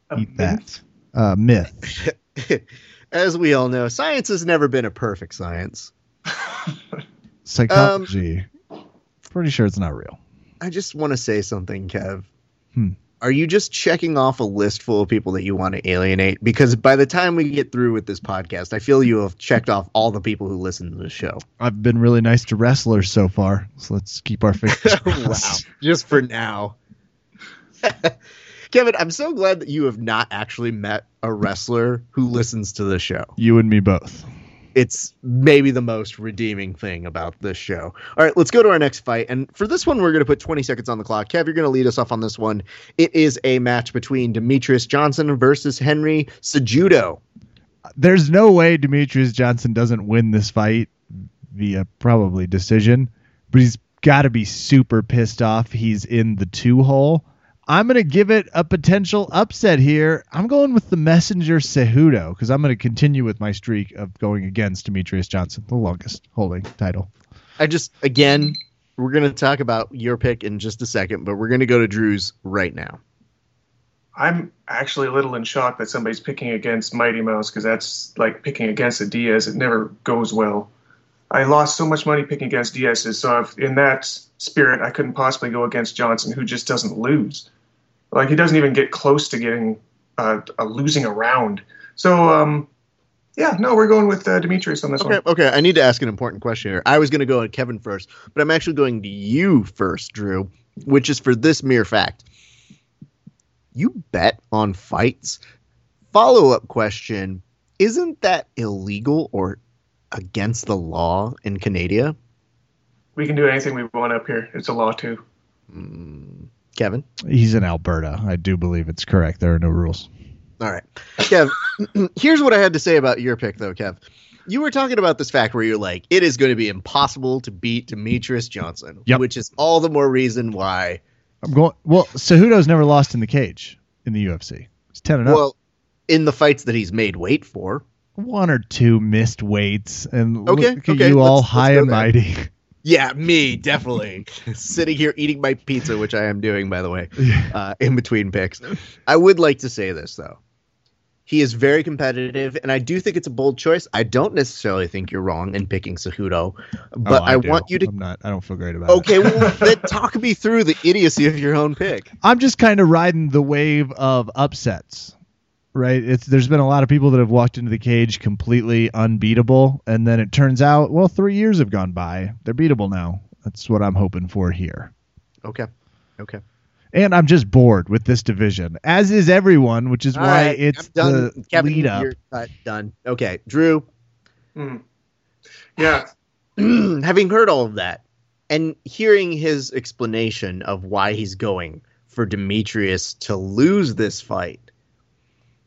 A eat that. myth? Uh, myth. As we all know, science has never been a perfect science. Psychology. Pretty sure it's not real. I just want to say something, Kev. Hmm. Are you just checking off a list full of people that you want to alienate? Because by the time we get through with this podcast, I feel you have checked off all the people who listen to the show. I've been really nice to wrestlers so far. So let's keep our fingers wow. crossed. Just for now. Kevin, I'm so glad that you have not actually met a wrestler who listens to the show. You and me both. It's maybe the most redeeming thing about this show. All right, let's go to our next fight. And for this one, we're going to put 20 seconds on the clock. Kev, you're going to lead us off on this one. It is a match between Demetrius Johnson versus Henry Cejudo. There's no way Demetrius Johnson doesn't win this fight via probably decision, but he's got to be super pissed off. He's in the two hole. I'm going to give it a potential upset here. I'm going with the messenger Cejudo because I'm going to continue with my streak of going against Demetrius Johnson, the longest holding title. I just, again, we're going to talk about your pick in just a second, but we're going to go to Drew's right now. I'm actually a little in shock that somebody's picking against Mighty Mouse because that's like picking against a Diaz. It never goes well. I lost so much money picking against Diaz's, so if, in that spirit, I couldn't possibly go against Johnson, who just doesn't lose. Like he doesn't even get close to getting uh, a losing a round. So um, yeah, no, we're going with uh, Demetrius on this Okay, one. okay. I need to ask an important question here. I was going to go at Kevin first, but I'm actually going to you first, Drew, which is for this mere fact. You bet on fights. Follow up question Isn't that illegal or against the law in Canada? We can do anything we want up here. It's a law too. Mm, Kevin? He's in Alberta. I do believe it's correct. There are no rules. All right. Kev, here's what I had to say about your pick, though, Kev. You were talking about this fact where you're like, it is going to be impossible to beat Demetrius Johnson, Yep. which is all the more reason why I'm going. Well, Cejudo's never lost in the cage in the UFC. He's ten and up. Well, in the fights that he's made weight for. One or two missed weights, and Okay, look at okay, you all let's- let's high and there. mighty. Yeah, me, definitely. Sitting here eating my pizza, which I am doing, by the way, uh, in between picks. I would like to say this, though. He is very competitive, and I do think it's a bold choice. I don't necessarily think you're wrong in picking Cejudo, but Oh, I, do. want you to. I'm not. I don't feel great about it. Okay, well, then talk me through the idiocy of your own pick. I'm just kind of riding the wave of upsets. Right? It's there's been a lot of people that have walked into the cage completely unbeatable and then it turns out, well, 3 years have gone by. They're beatable now. That's what I'm hoping for here. Okay. Okay. And I'm just bored with this division, as is everyone, which is All why right, it's I'm done. the Kevin, lead up. You're done. Okay, Drew. Hmm. Yeah, having heard all of that and hearing his explanation of why he's going for Demetrius to lose this fight,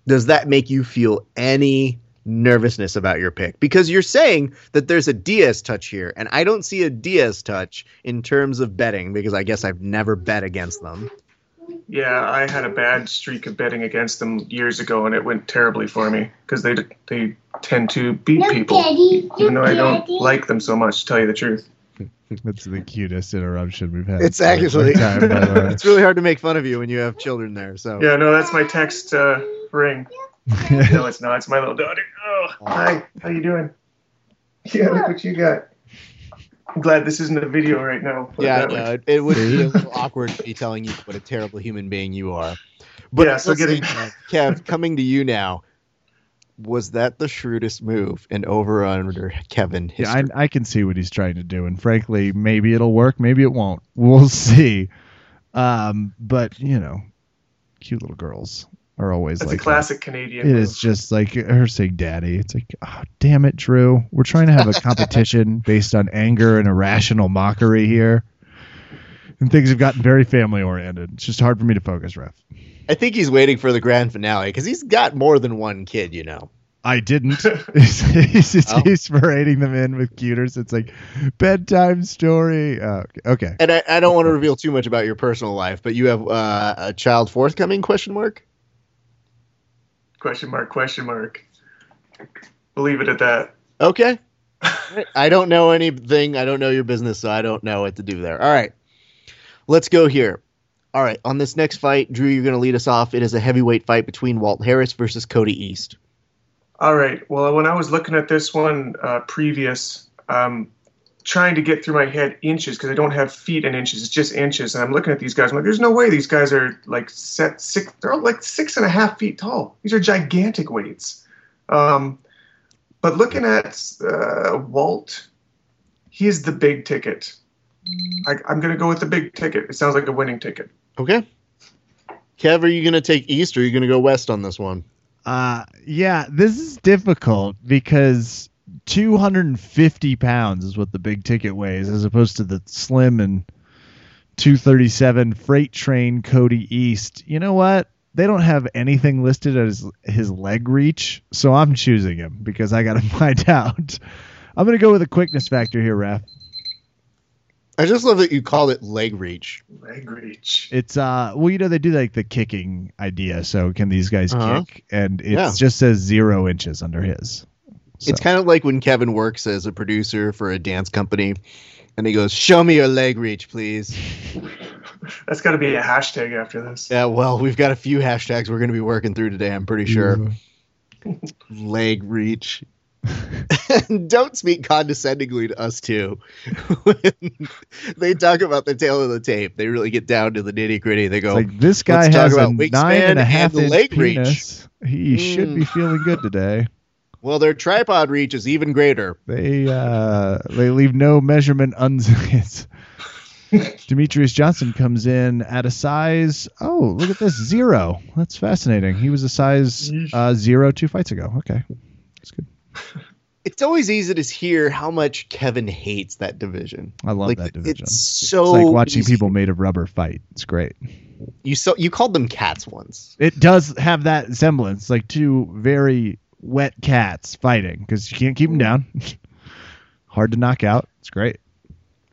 does that make you feel any nervousness about your pick? Because you're saying that there's a Diaz touch here, and I don't see a Diaz touch in terms of betting because I guess I've never bet against them. Yeah, I had a bad streak of betting against them years ago, and it went terribly for me because they they tend to beat Look, people, Daddy. even though I don't Daddy. like them so much. To tell you the truth, That's the cutest interruption we've had. It's for a long actually time, by the way. it's really hard to make fun of you when you have children there. So yeah, no, that's my text uh, ring. No, it's not. It's my little daughter. Oh, hi. How you doing? Yeah, look what you got. I'm glad this isn't a video right now. yeah, no, it, it would be a little awkward to be telling you what a terrible human being you are. But Yeah, so getting- uh, Kev, coming to you now. Was that the shrewdest move in over under Kevin Yeah, history? I, I can see what he's trying to do, and frankly, maybe it'll work, maybe it won't. We'll see. Um, but you know, cute little girls are always That's like a classic Canadian. It move. is just like her saying "daddy." It's like, oh, damn it, Drew. We're trying to have a competition based on anger and irrational mockery here, and things have gotten very family oriented. It's just hard for me to focus, Ref. I think he's waiting for the grand finale because he's got more than one kid, you know. I didn't. he's, he's, he's, Oh. he's parading them in with cuters. It's like bedtime story. Uh, okay. And I, I don't want to reveal too much about your personal life, but you have uh, a child forthcoming? Question mark. Question mark? Question mark. Believe it at that. Okay. I don't know anything. I don't know your business, so I don't know what to do there. All right. Let's go here. All right. On this next fight, Drew, you're going to lead us off. It is a heavyweight fight between Walt Harris versus Cody East. All right. Well, when I was looking at this one uh, previous, um, trying to get through my head inches because I don't have feet and inches. It's just inches. And I'm looking at these guys. I'm like, there's no way these guys are like set six. They're all like six and a half feet tall. These are gigantic weights. Um, but looking at uh, Walt, he is the big ticket. I, I'm going to go with the big ticket. It sounds like a winning ticket. Okay. Kev, are you going to take East or are you going to go West on this one? Uh, yeah, this is difficult because 250 pounds is what the big ticket weighs, as opposed to the slim and 237 freight train Cody East. You know what? They don't have anything listed as his leg reach, so I'm choosing him because I got to find out. I'm going to go with a quickness factor here, Ref. I just love that you call it leg reach. Leg reach. It's uh well you know they do like the kicking idea so can these guys Uh-huh. kick and it Yeah. just says zero inches under his. It's kind of like when Kevin works as a producer for a dance company and he goes, Show me your leg reach, please. That's got to be a hashtag after this. Yeah, well, we've got a few hashtags we're going to be working through today, I'm pretty sure. Leg reach. Don't speak condescendingly to us, too. when they talk about the tail of the tape, they really get down to the nitty gritty. They go, like this guy let's has a about wingspan nine and a and half the inch leg reach. penis. He should Mm. be feeling good today. Well, their tripod reach is even greater. They uh they leave no measurement uns. Demetrius Johnson comes in at a size. Oh, look at this zero. That's fascinating. He was a size uh, zero two fights ago. Okay, that's good. It's always easy to hear how much Kevin hates that division. I love Like, that division. It's so it's like watching easy. people made of rubber fight. It's great. You so you called them cats once. It does have that semblance, like two very wet cats fighting because you can't keep them down. Hard to knock out. It's great.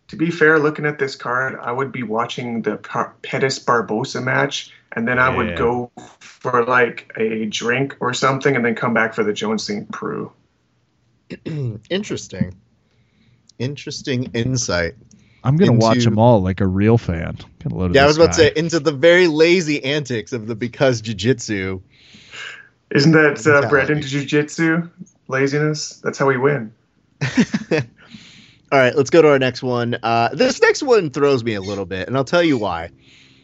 To be fair, looking at this card, I would be watching the Par- Pettis Barboza match, and then I Yeah. would go for like a drink or something, and then come back for the Jones St. Preux. Interesting. Interesting insight. I'm gonna watch them all like a real fan. Load Yeah, I was about to say into the very lazy antics of the because jiu-jitsu. Isn't that uh, bred Mentality. into jujitsu? Laziness. That's how we win. All right, let's go to our next one. Uh, this next one throws me a little bit, and I'll tell you why.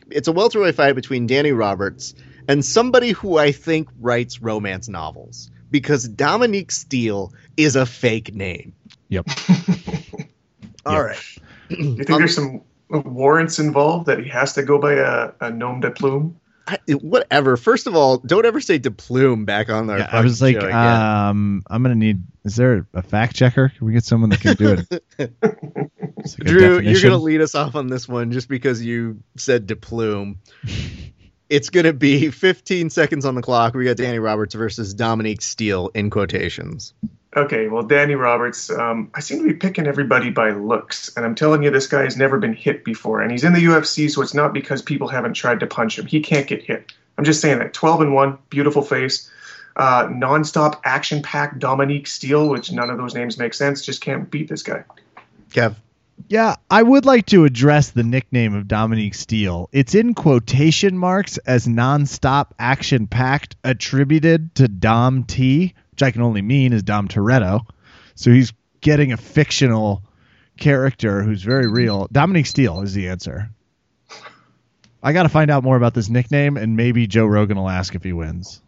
It's a welterweight fight between Danny Roberts and somebody who I think writes romance novels because Dominique Steele is a fake name. Yep. All Yep. right. You think Um, there's some warrants involved that he has to go by a, a nom de plume? I, whatever. First of all, don't ever say de plume back on our. Yeah, I was like, um, I'm gonna need. Is there a fact checker? Can we get someone that can do it? Like Drew, you're gonna lead us off on this one just because you said deplume. it's gonna be 15 seconds on the clock. We got Danny Roberts versus Dominique Steele in quotations. Okay, well, Danny Roberts, um, I seem to be picking everybody by looks, and I'm telling you, this guy has never been hit before, and he's in the UFC, so it's not because people haven't tried to punch him. He can't get hit. I'm just saying that. 12 and one, beautiful face, uh, nonstop action-packed Dominique Steele, which none of those names make sense. Just can't beat this guy. Kev. Yeah, I would like to address the nickname of Dominique Steele. It's in quotation marks as nonstop action packed, attributed to Dom T, which I can only mean is Dom Toretto. So he's getting a fictional character who's very real. Dominique Steele is the answer. I got to find out more about this nickname, and maybe Joe Rogan will ask if he wins.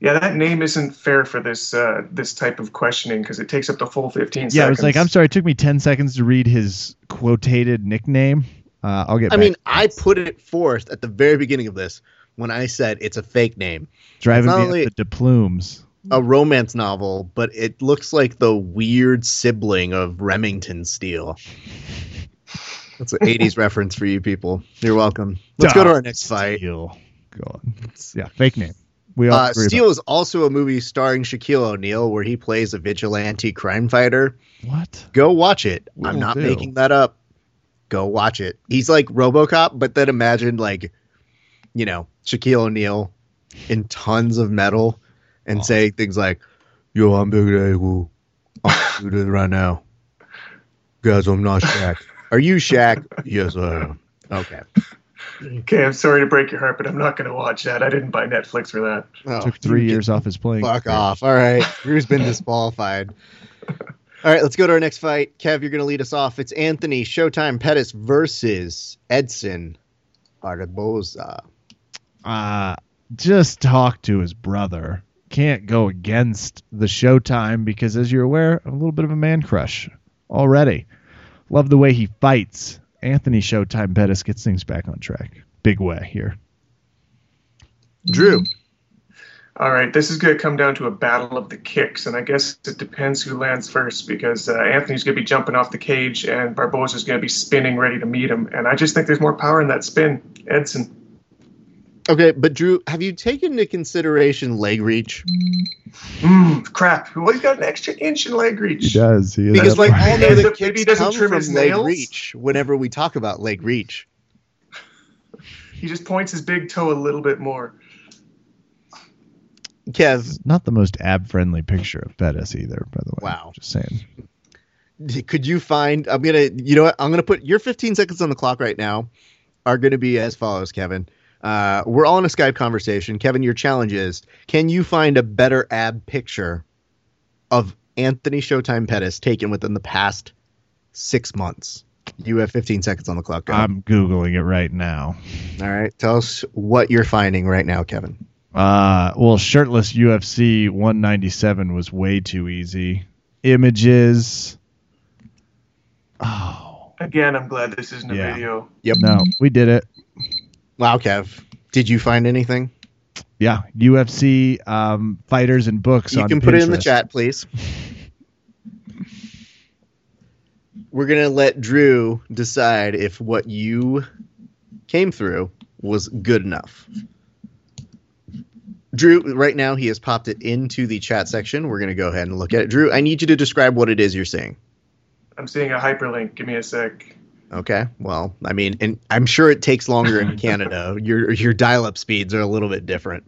Yeah, that name isn't fair for this uh, this type of questioning because it takes up the full 15 seconds. Yeah, it was like, I'm sorry, it took me 10 seconds to read his quotated nickname. Uh, I'll get I back. mean, I put it forth at the very beginning of this when I said it's a fake name. driving me not only- the deplumes. A romance novel, but it looks like the weird sibling of Remington Steele. That's an 80s reference for you people. You're welcome. Let's go to our next fight. Steele. Go on. Yeah, fake name. We all Uh, agree about- is also a movie starring Shaquille O'Neal where he plays a vigilante crime fighter. What? Go watch it. I'm not do. making that up. Go watch it. He's like RoboCop, but then imagine like, you know, Shaquille O'Neal in tons of metal and say things like, "Yo, I'm Big Daddy Woo. I'm doing it right now, guys. I'm not Shaq. Are you Shaq? yes, I am. Okay. Okay, I'm sorry to break your heart, but I'm not going to watch that. I didn't buy Netflix for that. Oh, Took three you years off his playing. Fuck career. off. All right. Drew's been disqualified. All right, let's go to our next fight. Kev, you're going to lead us off. It's Anthony Showtime Pettis versus Edson Barboza. Uh, just talk to his brother. Can't go against the Showtime because, as you're aware, I'm a little bit of a man crush already. Love the way he fights. Anthony Showtime Pettis gets things back on track. Big way here. Drew. All right, this is going to come down to a battle of the kicks, and I guess it depends who lands first because uh, Anthony's going to be jumping off the cage and Barboza's going to be spinning ready to meet him. And I just think there's more power in that spin. Edson. Okay, but Drew, have you taken into consideration leg reach? Mmm, crap. Well, he's got an extra inch in leg reach. He does. He Because like all Maybe the he doesn't- maybe he doesn't come trim from his leg nails? reach whenever we talk about leg reach. He just points his big toe a little bit more. Kev, not the most ab friendly picture of Pettis either, by the way. Wow. Just saying. could you find i'm gonna you know what i'm gonna put your 15 seconds on the clock right now are gonna be as follows kevin uh, we're all in a skype conversation kevin your challenge is can you find a better ab picture of anthony showtime pettis taken within the past six months you have 15 seconds on the clock Go. I'm Googling it right now. all right tell us what you're finding right now kevin Uh, well, shirtless UFC 197 was way too easy. Images. Oh Again, I'm glad this isn't a Yeah. video. yep no, we did it. Wow kev did you find anything Yeah, UFC um, fighters and books. you on can put it in the chat please we're gonna let drew decide if what you came through was good enough drew right now he has popped it into the chat section we're gonna go ahead and look at it drew i need you to describe what it is you're seeing I'm seeing a hyperlink. Give me a sec. Okay well i mean and i'm sure it takes longer in canada your your dial-up speeds are a little bit different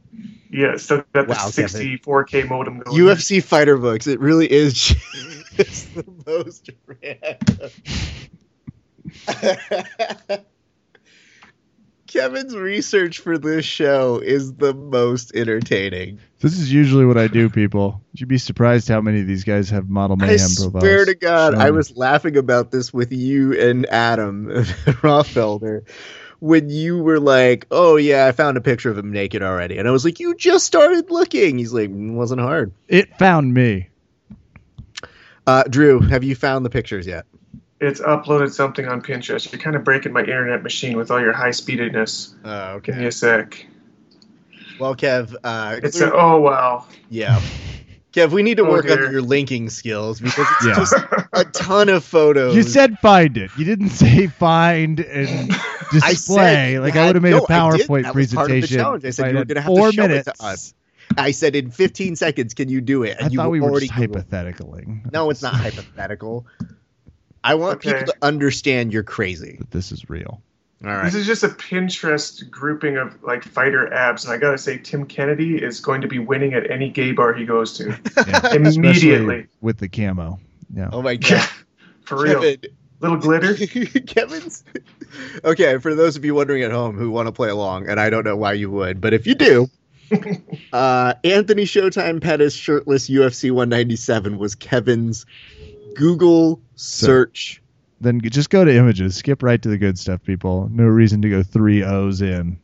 Yeah, so the Wow, Kevin. 64K modem going. UFC fighter books. It really is just the most random. Kevin's research for this show is the most entertaining. This is usually what I do, people. You'd be surprised how many of these guys have model mayhem I profiles. swear to God, I was laughing about this with you and Adam Rothfelder when you were like, "Oh yeah, I found a picture of him naked already," and I was like, "You just started looking." He's like, "Mm, "Wasn't hard." It found me. Uh, Drew, have you found the pictures yet? It's uploaded something on Pinterest. You're kind of breaking my internet machine with all your high speededness. Oh, okay. Give me a sec. Well, Kev, uh, It's clear- a, oh wow. yeah. Kev, we need to Oh, work dear. on your linking skills because it's Yeah. just a ton of photos. You said find it. You didn't say find and display. said like you I would have made had- a no, I did. PowerPoint was part of the presentation. challenge. I said you were gonna have to four show it to minutes. us. I said in 15 seconds, can you do it? I you thought we were already just Googled. hypothetically. No, it's not hypothetical. I want Okay. people to understand you're crazy. But this is real. All right. This is just a Pinterest grouping of like fighter abs, and I gotta say, Tim Kennedy is going to be winning at any gay bar he goes to Yeah. immediately. Especially with the camo. Yeah. oh my god. For real, Kevin. little glitter. Kevin's. Okay, for those of you wondering at home who want to play along, and I don't know why you would, but if you do, uh, Anthony Showtime Pettis shirtless UFC 197 was Kevin's Google search. Then just go to images. Skip right to the good stuff, people. No reason to go three O's in.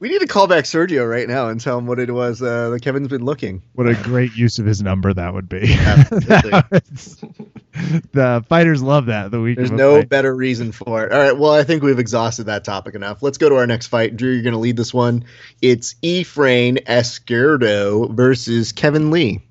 We need to call back Sergio right now and tell him what it was uh, that Kevin's been looking. What a great use of his number that would be. The fighters love that. The week There's no fight. better reason for it. All right, well, I think we've exhausted that topic enough. Let's go to our next fight. Drew, you're going to lead this one. It's Efrain Escudero versus Kevin Lee.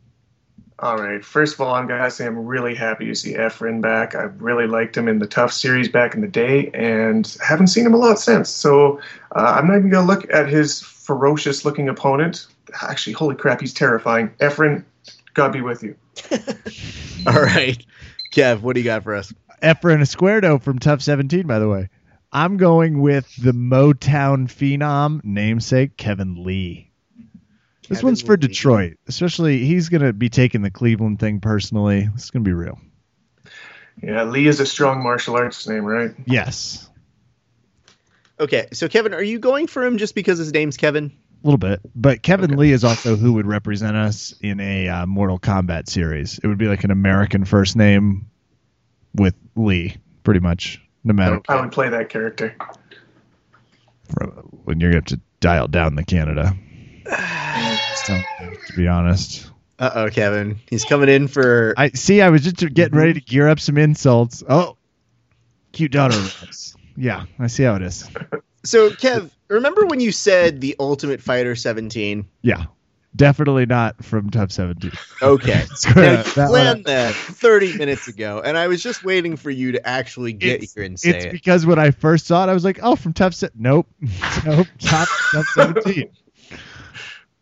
All right. First of all, I'm gonna say I'm really happy to see Efren back. I really liked him in the Tough series back in the day, and haven't seen him a lot since. So uh, I'm not even gonna look at his ferocious-looking opponent. Actually, holy crap, he's terrifying. Efren, God be with you. All right, Kev, what do you got for us? Efren Escudero from Tough 17, by the way. I'm going with the Motown phenom namesake Kevin Lee. This Kevin one's for Lee. Detroit. Especially, he's going to be taking the Cleveland thing personally. This is going to be real. Yeah, Lee is a strong martial arts name, right? Yes, Okay, so Kevin, are you going for him just because his name's Kevin? a little bit. But Kevin Okay. Lee is also who would represent us in a uh, Mortal Kombat series. It would be like an American first name with Lee, pretty much, no matter Okay. I would play that character. from, when you're going have to dial down the Canada. So, to be honest. Uh oh, Kevin, he's coming in for. I see. I was just getting ready to gear up some insults. Oh, cute daughter. Yeah, I see how it is. So, Kev, remember when you said the Ultimate Fighter 17? Yeah, definitely not from Tough 17. Okay. Swear Now, to- you that one- planned that 30 minutes ago, and I was just waiting for you to actually get It's- here and say It's it. because when I first saw it, I was like, "Oh, from Tough Se- Nope, nope, top, Tough 17.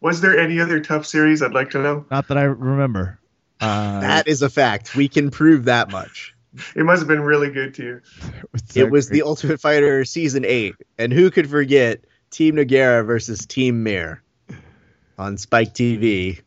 Was there any other tough series I'd like to know? Not that I remember. Uh, That is a fact. We can prove that much. It must have been really good to you. was It was the Ultimate Fighter Season 8. And who could forget Team Nogueira versus Team Mir on Spike TV?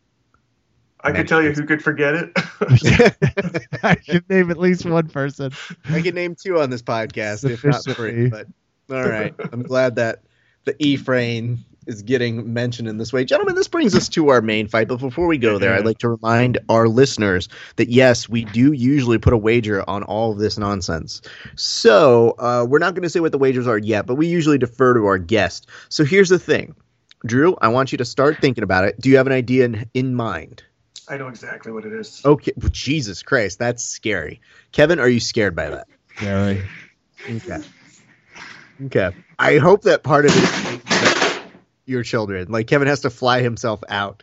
I could tell you who could forget it. I can name at least one person. I can name two on this podcast, if not three. But all right. I'm glad that the E frame is getting mentioned in this way. Gentlemen, this brings us to our main fight. But before we go there, I'd like to remind our listeners that yes, we do usually put a wager on all of this nonsense. So uh, we're not going to say what the wagers are yet, but we usually defer to our guest. So here's the thing. Drew, I want you to start thinking about it. Do you have an idea in, in mind? I know exactly what it is. Okay, well, Jesus Christ, that's scary. Kevin, are you scared by that? Gary. Okay. Okay. I hope that part of it is your children. Like Kevin has to fly himself out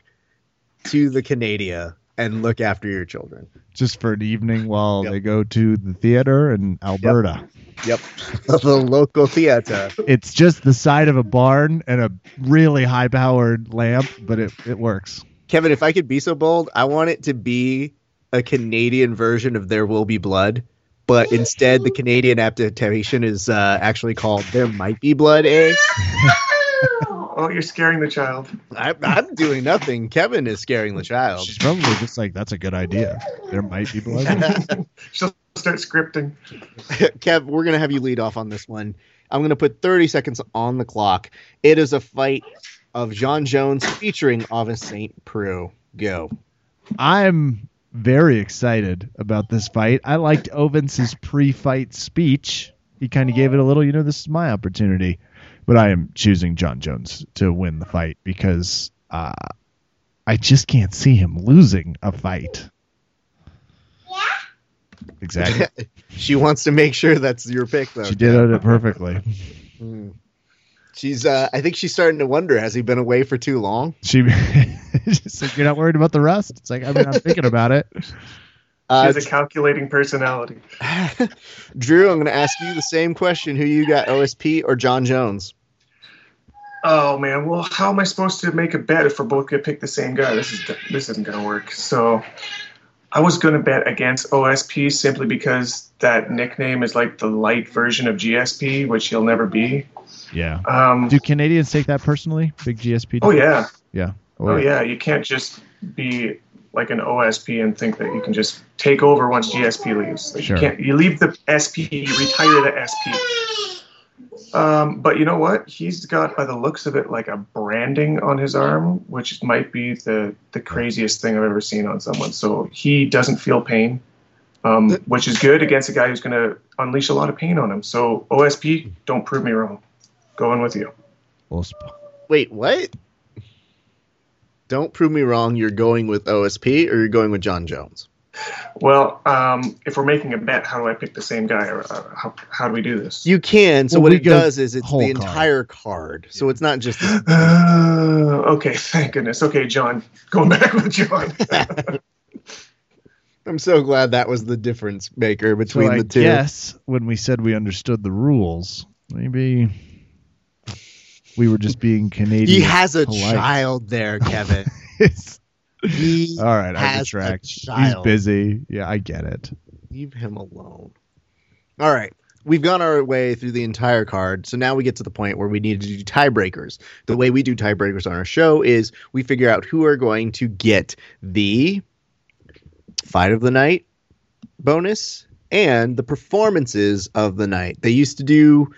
to the Canada and look after your children. Just for an evening while Yep. they go to the theater in Alberta. Yep. the local theater. It's just the side of a barn and a really high powered lamp, but it, it works. Kevin, if I could be so bold, I want it to be a Canadian version of There Will Be Blood, but instead the Canadian adaptation is uh, actually called There Might Be Blood, eh? Oh, you're scaring the child. I, I'm doing nothing. Kevin is scaring the child. She's probably just like, that's a good idea. There might be blood. She'll start scripting. Kev, we're gonna have you lead off on this one. I'm gonna put 30 seconds on the clock. It is a fight of John Jones featuring Ovince St. Preux. Go. I'm very excited about this fight. I liked Ovince's pre-fight speech. He kind of gave it a little, you know, this is my opportunity. But I am choosing John Jones to win the fight because uh, I just can't see him losing a fight. Yeah. Exactly. She wants to make sure that's your pick, though. she did it perfectly. Hmm. She's. Uh, I think she's starting to wonder: Has he been away for too long? She like, you're not worried about the rust. It's like I mean, I'm thinking about it. He Uh, has a calculating personality. Drew, I'm going to ask you the same question. Who you got, OSP or John Jones? Oh man, well, how am I supposed to make a bet if we're both gonna pick the same guy? This is this isn't gonna work. So, I was gonna bet against OSP simply because that nickname is like the light version of GSP, which he'll never be. Yeah. Um, Do Canadians take that personally? Big GSP. oh yeah, Yeah. oh yeah. You can't just be like an OSP and think that you can just take over once GSP leaves. Like, Sure. You can't. You leave the SP, you retire the SP. Um, but you know what? He's got, by the looks of it, like a branding on his arm, which might be the the craziest thing I've ever seen on someone. So he doesn't feel pain, um, which is good against a guy who's going to unleash a lot of pain on him. So OSP, don't prove me wrong. Going with you. Well, Wait, what? Don't prove me wrong. You're going with OSP or you're going with Jon Jones? Well, um, if we're making a bet, how do I pick the same guy, or uh, how, how do we do this? You can. So Well, what it does is it's the card. entire card. So it's not just. The, Uh, okay, thank goodness. Okay, John, going back with John. I'm so glad that was the difference maker so between I the two. guess when we said we understood the rules, maybe we were just being Canadian. He has a polite. child there, Kevin. He All right, I has a retract. He's busy. Yeah, I get it. Leave him alone. All right. We've gone our way through the entire card. So now we get to the point where we need to do tiebreakers. The way we do tiebreakers on our show is we figure out who are going to get the fight of the night bonus and the performances of the night. They used to do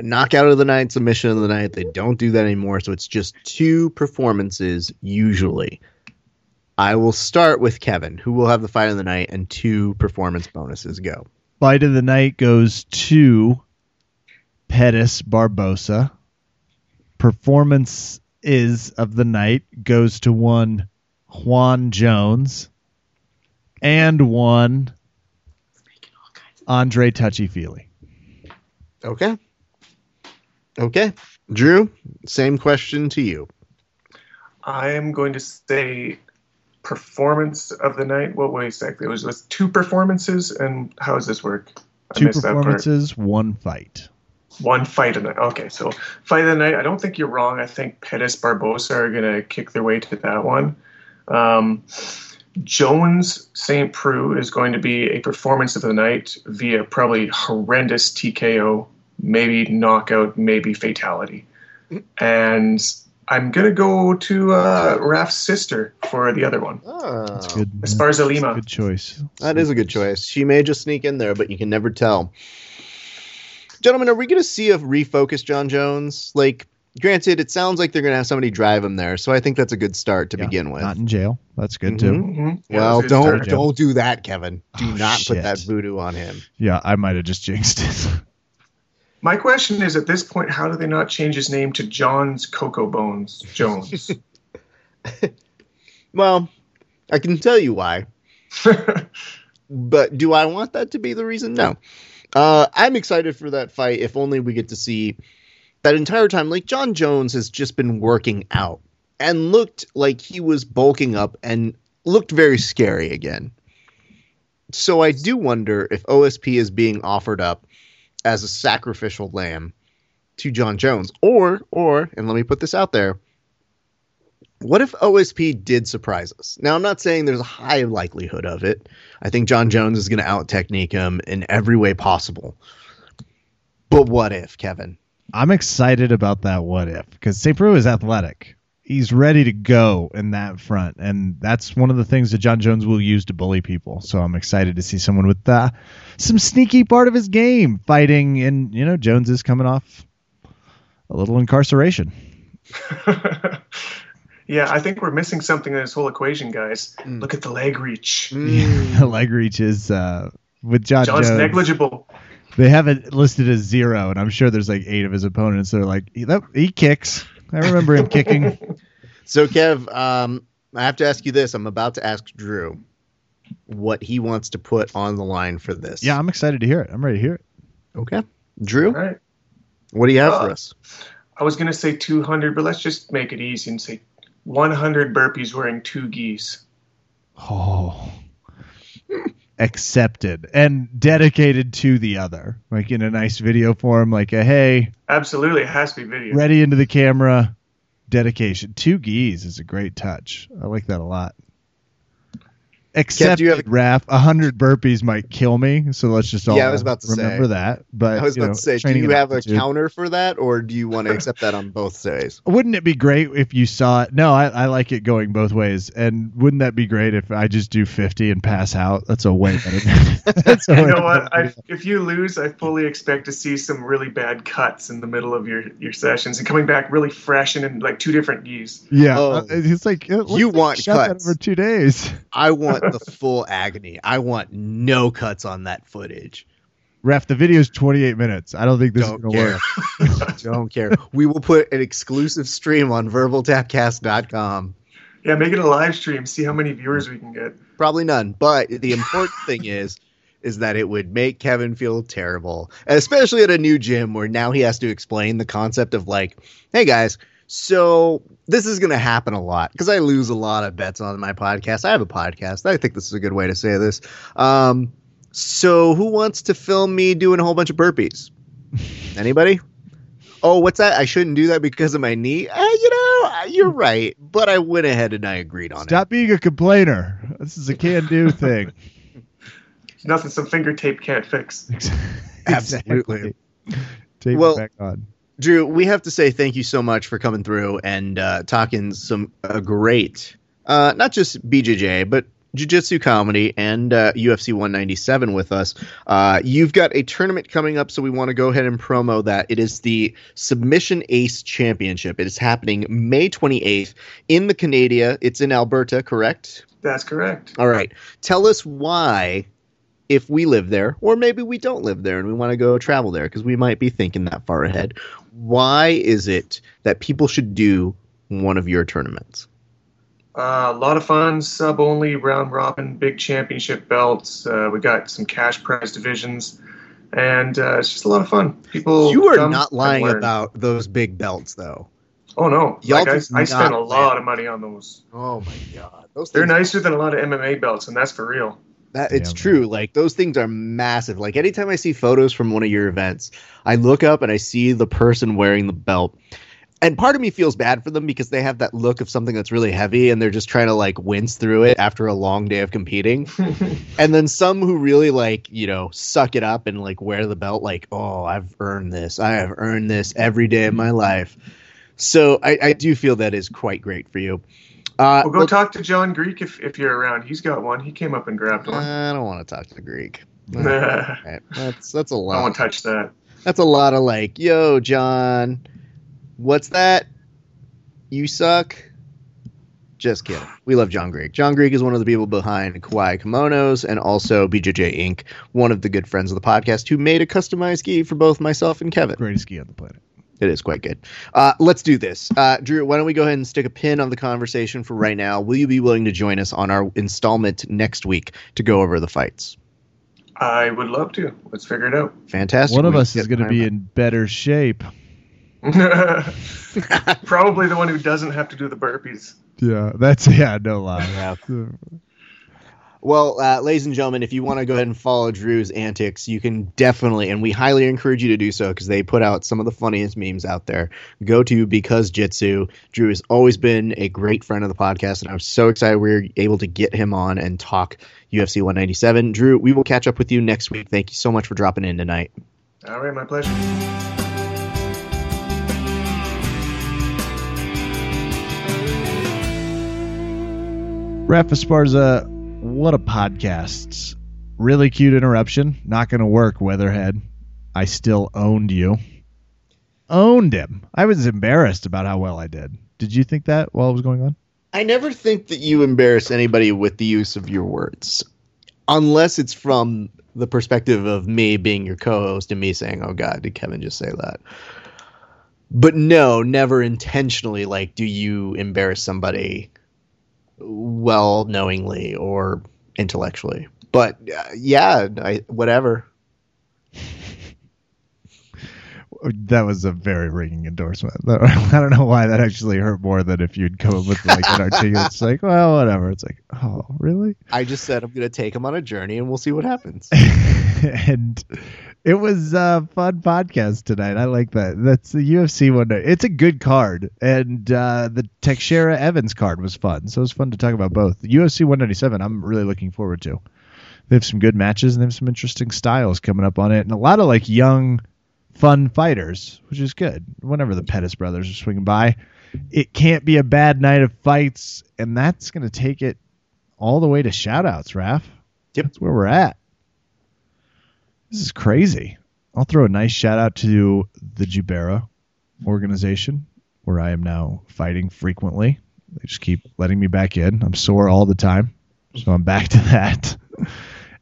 knockout of the night, submission of the night. They don't do that anymore. So it's just two performances usually. I will start with Kevin, who will have the fight of the night and two performance bonuses go. Fight of the night goes to Pettis Barboza. Performance is of the night goes to one Jon Jones and one Andre Touchy Feely. Okay. Okay. Drew, same question to you. I am going to say performance of the night. What way exactly? It was with two performances, and how does this work? I Two missed that part. performances, one fight. One fight of the night. Okay, so fight of the night. I don't think you're wrong. I think Pettis Barboza are going to kick their way to that one. Um, Jones St. Preux is going to be a performance of the night via probably horrendous TKO, maybe knockout, maybe fatality. And I'm going to go to uh, Raf's sister for the other one. That's good. Esparza Lima. good choice. That is a good choice. She may just sneak in there, but you can never tell. Gentlemen, are we going to see a refocus Jon Jones? Like, granted, it sounds like they're going to have somebody drive him there, so I think that's a good start to Yeah, begin with. Not in jail. That's good too. Mhm. Well, that's a good don't don't do that, Kevin. Do Oh, not put that voodoo on him. Yeah, I might have just jinxed it. My question is at this point, how do they not change his name to John's Cocoa Bones Jones? Well, I can tell you why. but do I want that to be the reason? No. Uh, I'm excited for that fight. If only we get to see that entire time. Like Jon Jones has just been working out and looked like he was bulking up and looked very scary again. So I do wonder if OSP is being offered up as a sacrificial lamb to Jon Jones, or or and let me put this out there. What if OSP did surprise us? Now, I'm not saying there's a high likelihood of it. I think Jon Jones is going to out technique him in every way possible. But what if, Kevin? I'm excited about that what if because St. Preux is athletic. He's ready to go in that front, and that's one of the things that Jon Jones will use to bully people. So I'm excited to see someone with uh, some sneaky part of his game fighting. And you know, Jones is coming off a little incarceration. yeah, I think we're missing something in this whole equation, guys. Mm. Look at the leg reach. the leg reach is uh, with John John's Jones. negligible. They have it listed as zero, and I'm sure there's like eight of his opponents that are like, he, that, he kicks. I remember him kicking. So, Kev, um, I have to ask you this. I'm about to ask Drew what he wants to put on the line for this. Yeah, I'm excited to hear it. I'm ready to hear it. Okay. Drew, right. what do you have for Uh, us? I was going to say 200, but let's just make it easy and say 100 burpees wearing two geese. Oh. Accepted and dedicated to the other, like in a nice video form, like a hey, Absolutely, it has to be video. ready into the camera, dedication. Two geese is a great touch. I like that a lot. Except you have a- Raph, a hundred burpees might kill me, so let's just all Yeah, I was about to remember say. that. But I was you about know, to say, do you at have a counter for that, or do you want to accept that on both days? Wouldn't it be great if you saw it? No, I, I like it going both ways. And wouldn't that be great if I just do 50 and pass out? That's a way better. that's a You way know what? I, if you lose, I fully expect to see some really bad cuts in the middle of your, your sessions and coming back really fresh and in like two different geese. yeah, Oh. uh, it's like it You like want shot that cuts. over two days. I want the full agony. I want no cuts on that footage. Ref, the video is 28 minutes. I don't think this Don't is going to care. work. Don't care. We will put an exclusive stream on verbaltapcast.com. Yeah, make it a live stream. See how many viewers we can get. Probably none. But the important thing is, is that it would make Kevin feel terrible, especially at a new gym where now he has to explain the concept of like, hey guys, so this is going to happen a lot because I lose a lot of bets on my podcast. I have a podcast. I think this is a good way to say this. Um, so who wants to film me doing a whole bunch of burpees? Anybody? Oh, what's that? I shouldn't do that because of my knee. Uh, you know, uh, you're right, but I went ahead and I agreed on it. Stop being a complainer. This is a can do thing. It's nothing some finger tape can't fix. Absolutely. Exactly. Tape Well- it back on. Drew, we have to say thank you so much for coming through and uh, talking some uh, great, uh, not just BJJ, but jiu-jitsu comedy and uh, UFC 197 with us. Uh, you've got a tournament coming up, so we want to go ahead and promo that. It is the Submission Ace Championship. It is happening May 28th in the Canada. It's in Alberta, correct? That's correct. All right. Tell us why, if we live there, or maybe we don't live there and we want to go travel there, because we might be thinking that far ahead. Why is it that people should do one of your tournaments? Uh, a lot of fun, sub only, round robin, big championship belts. Uh, we got some cash prize divisions, and uh, it's just a lot of fun. People, you are not lying about those big belts, though. Oh no, Y'all like, I, I spent a lot of money on those. Oh my god, those They're nicer than a lot of MMA belts, and that's for real. That it's Damn. true. Like those things are massive. Like anytime I see photos from one of your events, I look up and I see the person wearing the belt. And part of me feels bad for them because they have that look of something that's really heavy and they're just trying to like wince through it after a long day of competing. and then some who really like, you know, suck it up and like wear the belt like, "Oh, I've earned this. I have earned this every day of my life." So I, I do feel that is quite great for you. Uh, Well, go well, talk to John Greek if, if you're around. He's got one. He came up and grabbed one. I don't want to talk to the Greek. I Right. That's that's a lot. I won't touch that. That's a lot of like, yo, John, what's that? You suck. Just kidding. We love John Greek. John Greek is one of the people behind Kawaii Kimonos and also BJJ Inc., one of the good friends of the podcast who made a customized gi for both myself and Kevin. Greatest ski on the planet. It is quite good. Uh, let's do this. Uh, Drew, why don't we go ahead and stick a pin on the conversation for right now? Will you be willing to join us on our installment next week to go over the fights? I would love to. Let's figure it out. Fantastic. One of We us is going to behind be in better shape. Probably the one who doesn't have to do the burpees. Yeah, that's yeah, no lie. Yeah. Well, uh, ladies and gentlemen, if you want to go ahead and follow Drew's antics, you can definitely, and we highly encourage you to do so because they put out some of the funniest memes out there. Go to Because Jitsu. Drew has always been a great friend of the podcast, and I'm so excited we are able to get him on and talk UFC 197. Drew, we will catch up with you next week. Thank you so much for dropping in tonight. All right, my pleasure. Raf Esparza, what a podcast. Really cute interruption. Not going to work, Weatherhead. I still owned you. Owned him. I was embarrassed about how well I did. Did you think that while it was going on? I never think that you embarrass anybody with the use of your words, unless it's from the perspective of me being your co-host and me saying, "Oh God, did Kevin just say that?" But no, never intentionally. Like, do you embarrass somebody, well, knowingly or intellectually? But uh, yeah, I, whatever. That was a very ringing endorsement. I don't know why that actually hurt more than if you'd come up with like an articulate. It's like, well, whatever. It's like, oh, really? I just said I'm going to take him on a journey and we'll see what happens. and it was a fun podcast tonight. I like that. That's the UFC one. It's a good card, and uh, the Teixeira Evans card was fun. So it was fun to talk about both. The UFC 197. I'm really looking forward to. They have some good matches and they have some interesting styles coming up on it, and a lot of like young, fun fighters, which is good. Whenever the Pettis brothers are swinging by, it can't be a bad night of fights, and that's going to take it all the way to shoutouts, Raf. Yep. That's where we're at. This is crazy. I'll throw a nice shout out to the Jubera organization, where I am now fighting frequently. They just keep letting me back in. I'm sore all the time, so I'm back to that.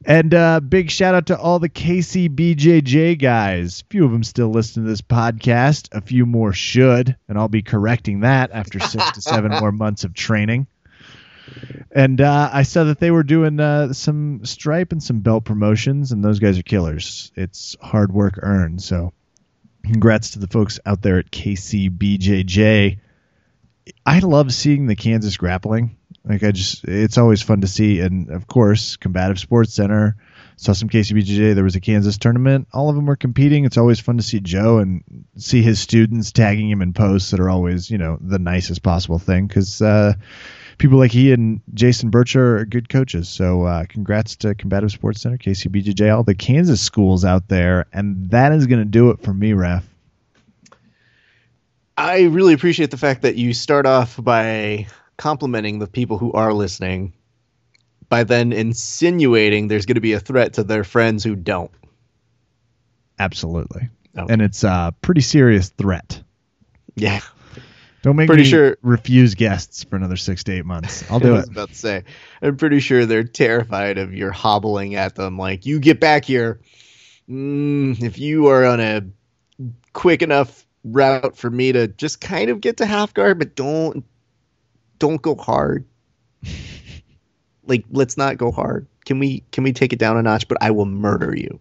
And uh, big shout out to all the KCBJJ guys. A few of them still listen to this podcast. A few more should, and I'll be correcting that after six to seven more months of training. And uh, I saw that they were doing uh, some stripe and some belt promotions, and those guys are killers. It's hard work earned. So, congrats to the folks out there at KCBJJ. I love seeing the Kansas grappling. Like I just, it's always fun to see. And of course, Combative Sports Center saw some KCBJJ. There was a Kansas tournament. All of them were competing. It's always fun to see Joe and see his students tagging him in posts that are always, you know, the nicest possible thing because uh, people like he and Jason Bircher are good coaches. So uh, congrats to Combative Sports Center, KCBJJ, all the Kansas schools out there. And that is going to do it for me, Raf. I really appreciate the fact that you start off by complimenting the people who are listening by then insinuating there's going to be a threat to their friends who don't. Absolutely. Okay. And it's a pretty serious threat. Yeah. Don't make Pretty me sure- refuse guests for another six to eight months. I'll do I was it. about to say, I'm pretty sure they're terrified of your hobbling at them. Like, you get back here. Mm, if you are on a quick enough route for me to just kind of get to half guard, but don't don't go hard. like, let's not go hard. Can we can we take it down a notch? But I will murder you.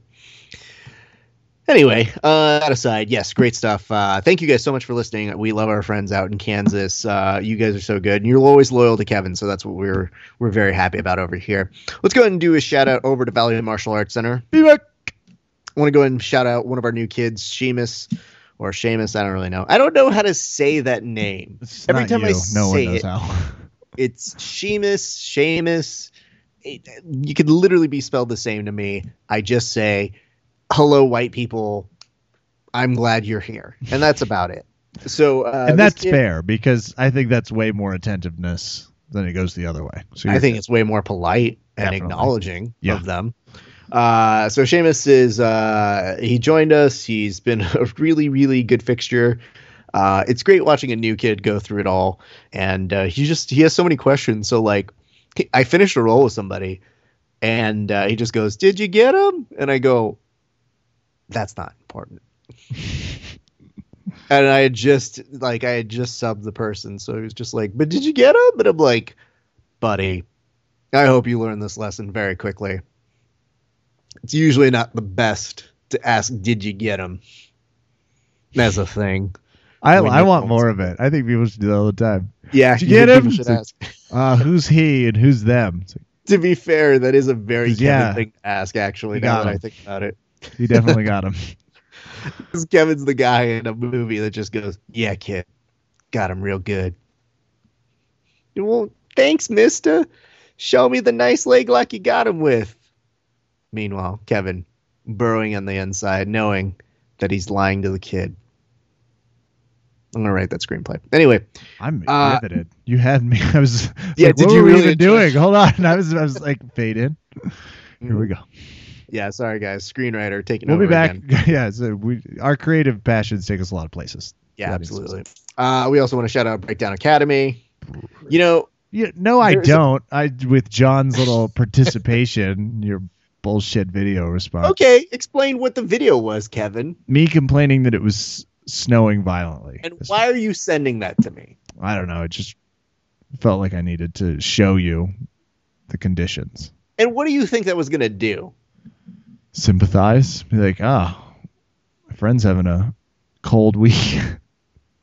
Anyway, uh, that aside, yes, great stuff. Uh, thank you guys so much for listening. We love our friends out in Kansas. Uh, you guys are so good, and you're always loyal to Kevin, so that's what we're we're very happy about over here. Let's go ahead and do a shout out over to Valley Martial Arts Center. Be back. I want to go ahead and shout out one of our new kids, Seamus or Seamus. I don't really know. I don't know how to say that name. It's Every time I you. no one say knows it- how. It's Seamus, Seamus. It, you could literally be spelled the same to me. I just say, "Hello, white people. I'm glad you're here," and that's about it. So, uh, and that's kid- fair because I think that's way more attentiveness than it goes the other way. So I think it's way more polite and Definitely. acknowledging Yeah. of them. Uh, so Seamus is uh, he joined us. He's been a really really good fixture. Uh, it's great watching a new kid go through it all, and uh, he just he has so many questions. So like, I finished a roll with somebody, and uh, he just goes, "Did you get him?" And I go, "That's not important." and I had just like I had just subbed the person, so he was just like, "But did you get him?" And I'm like, "Buddy, I hope you learn this lesson very quickly. It's usually not the best to ask, "Did you get him?" As a thing. I, I want more of it. I think people should do that all the time. Yeah, Did you get him? Should ask. Uh, who's he and who's them? To be fair, that is a very Yeah. thing to ask. Actually, now that I think about it, he definitely got him. 'Cause Kevin's the guy in a movie that just goes, "Yeah, kid, got him real good." Well, thanks, Mister. Show me the nice leg like you got him with. Meanwhile, Kevin burrowing on the inside, knowing that he's lying to the kid. I'm gonna write that screenplay. Anyway, I'm Uh, riveted. You had me. I was. Yeah, like, did what you were we really even doing? Hold on. I was. I was like fade in. Here we go. Yeah, sorry guys, screenwriter taking We'll over be back. again. yeah. So we our creative passions take us a lot of places. Yeah, absolutely. Uh, we also want to shout out Breakdown Academy. You know, Yeah, no, I don't. I with John's little participation, your bullshit video response. okay, explain what the video was, Kevin, Me complaining that it was snowing violently. and why are you sending that to me? I don't know. It just felt like I needed to show you the conditions. And what do you think that was going to do? Sympathize. Be like, ah, my friend's having a cold week.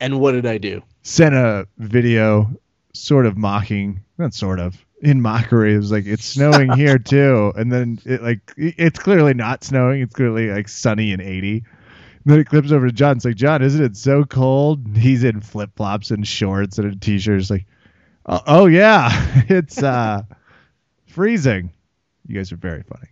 And what did I do? Sent a video, sort of mocking, not sort of, in mockery. It was like it's snowing here too, and then it like it's clearly not snowing. It's clearly like sunny and eighty. And then it clips over to John. It's like John, isn't it so cold? He's in flip flops and shorts and a t-shirt. It's like, oh, oh yeah, it's uh freezing. You guys are very funny.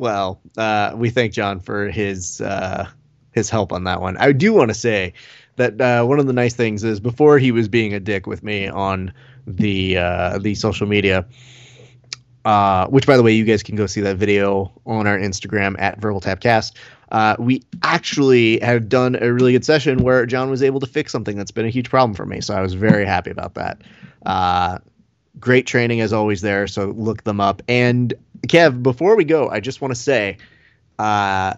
Well, uh, we thank John for his uh, his help on that one. I do want to say that uh, one of the nice things is before he was being a dick with me on the uh, the social media, uh, which by the way, you guys can go see that video on our Instagram at Verbal Tapcast. Uh, we actually have done a really good session where John was able to fix something that's been a huge problem for me. So I was very happy about that. Uh, great training as always there. So look them up. And Kev, before we go, I just want to say, uh,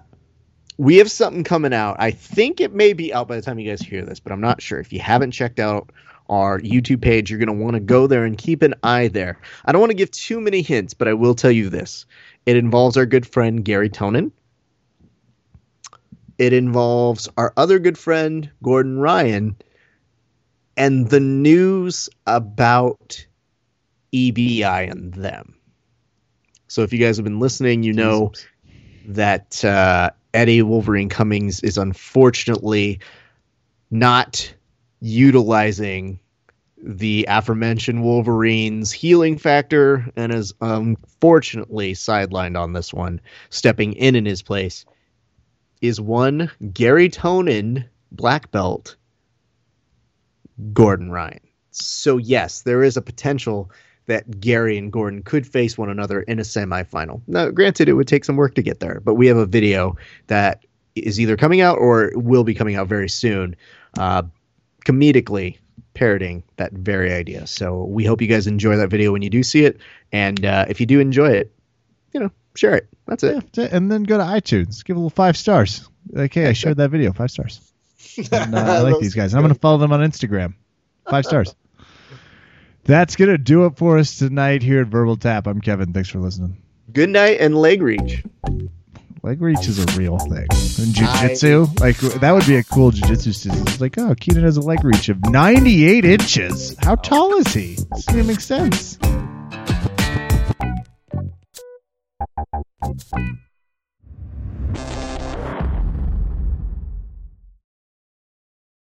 we have something coming out. I think it may be out by the time you guys hear this, but I'm not sure. If you haven't checked out our YouTube page, you're going to want to go there and keep an eye there. I don't want to give too many hints, but I will tell you this. It involves our good friend Garry Tonon. It involves our other good friend Gordon Ryan and the news about EBI and them. So if you guys have been listening, you know that uh, Eddie Wolverine Cummings is unfortunately not utilizing the aforementioned Wolverine's healing factor and is unfortunately sidelined on this one. Stepping in in his place is one Garry Tonon black belt, Gordon Ryan. So yes, there is a potential that Garry and Gordon could face one another in a semifinal. Now, granted, it would take some work to get there, but we have a video that is either coming out or will be coming out very soon, uh, comedically parroting that very idea. So we hope you guys enjoy that video when you do see it, and uh, if you do enjoy it, you know, share it. That's it. Yeah, and then go to iTunes, give a little five stars. Like, hey, I shared that video, five stars. And, uh, I like these guys. And I'm going to follow them on Instagram. Five stars. That's going to do it for us tonight here at Verbal Tap. I'm Kevin. Thanks for listening. Good night and leg reach. Leg reach is a real thing. And jiu-jitsu, like that would be a cool jiu-jitsu system. It's like, oh, Keenan has a leg reach of 98 inches. How tall is he? This doesn't make sense.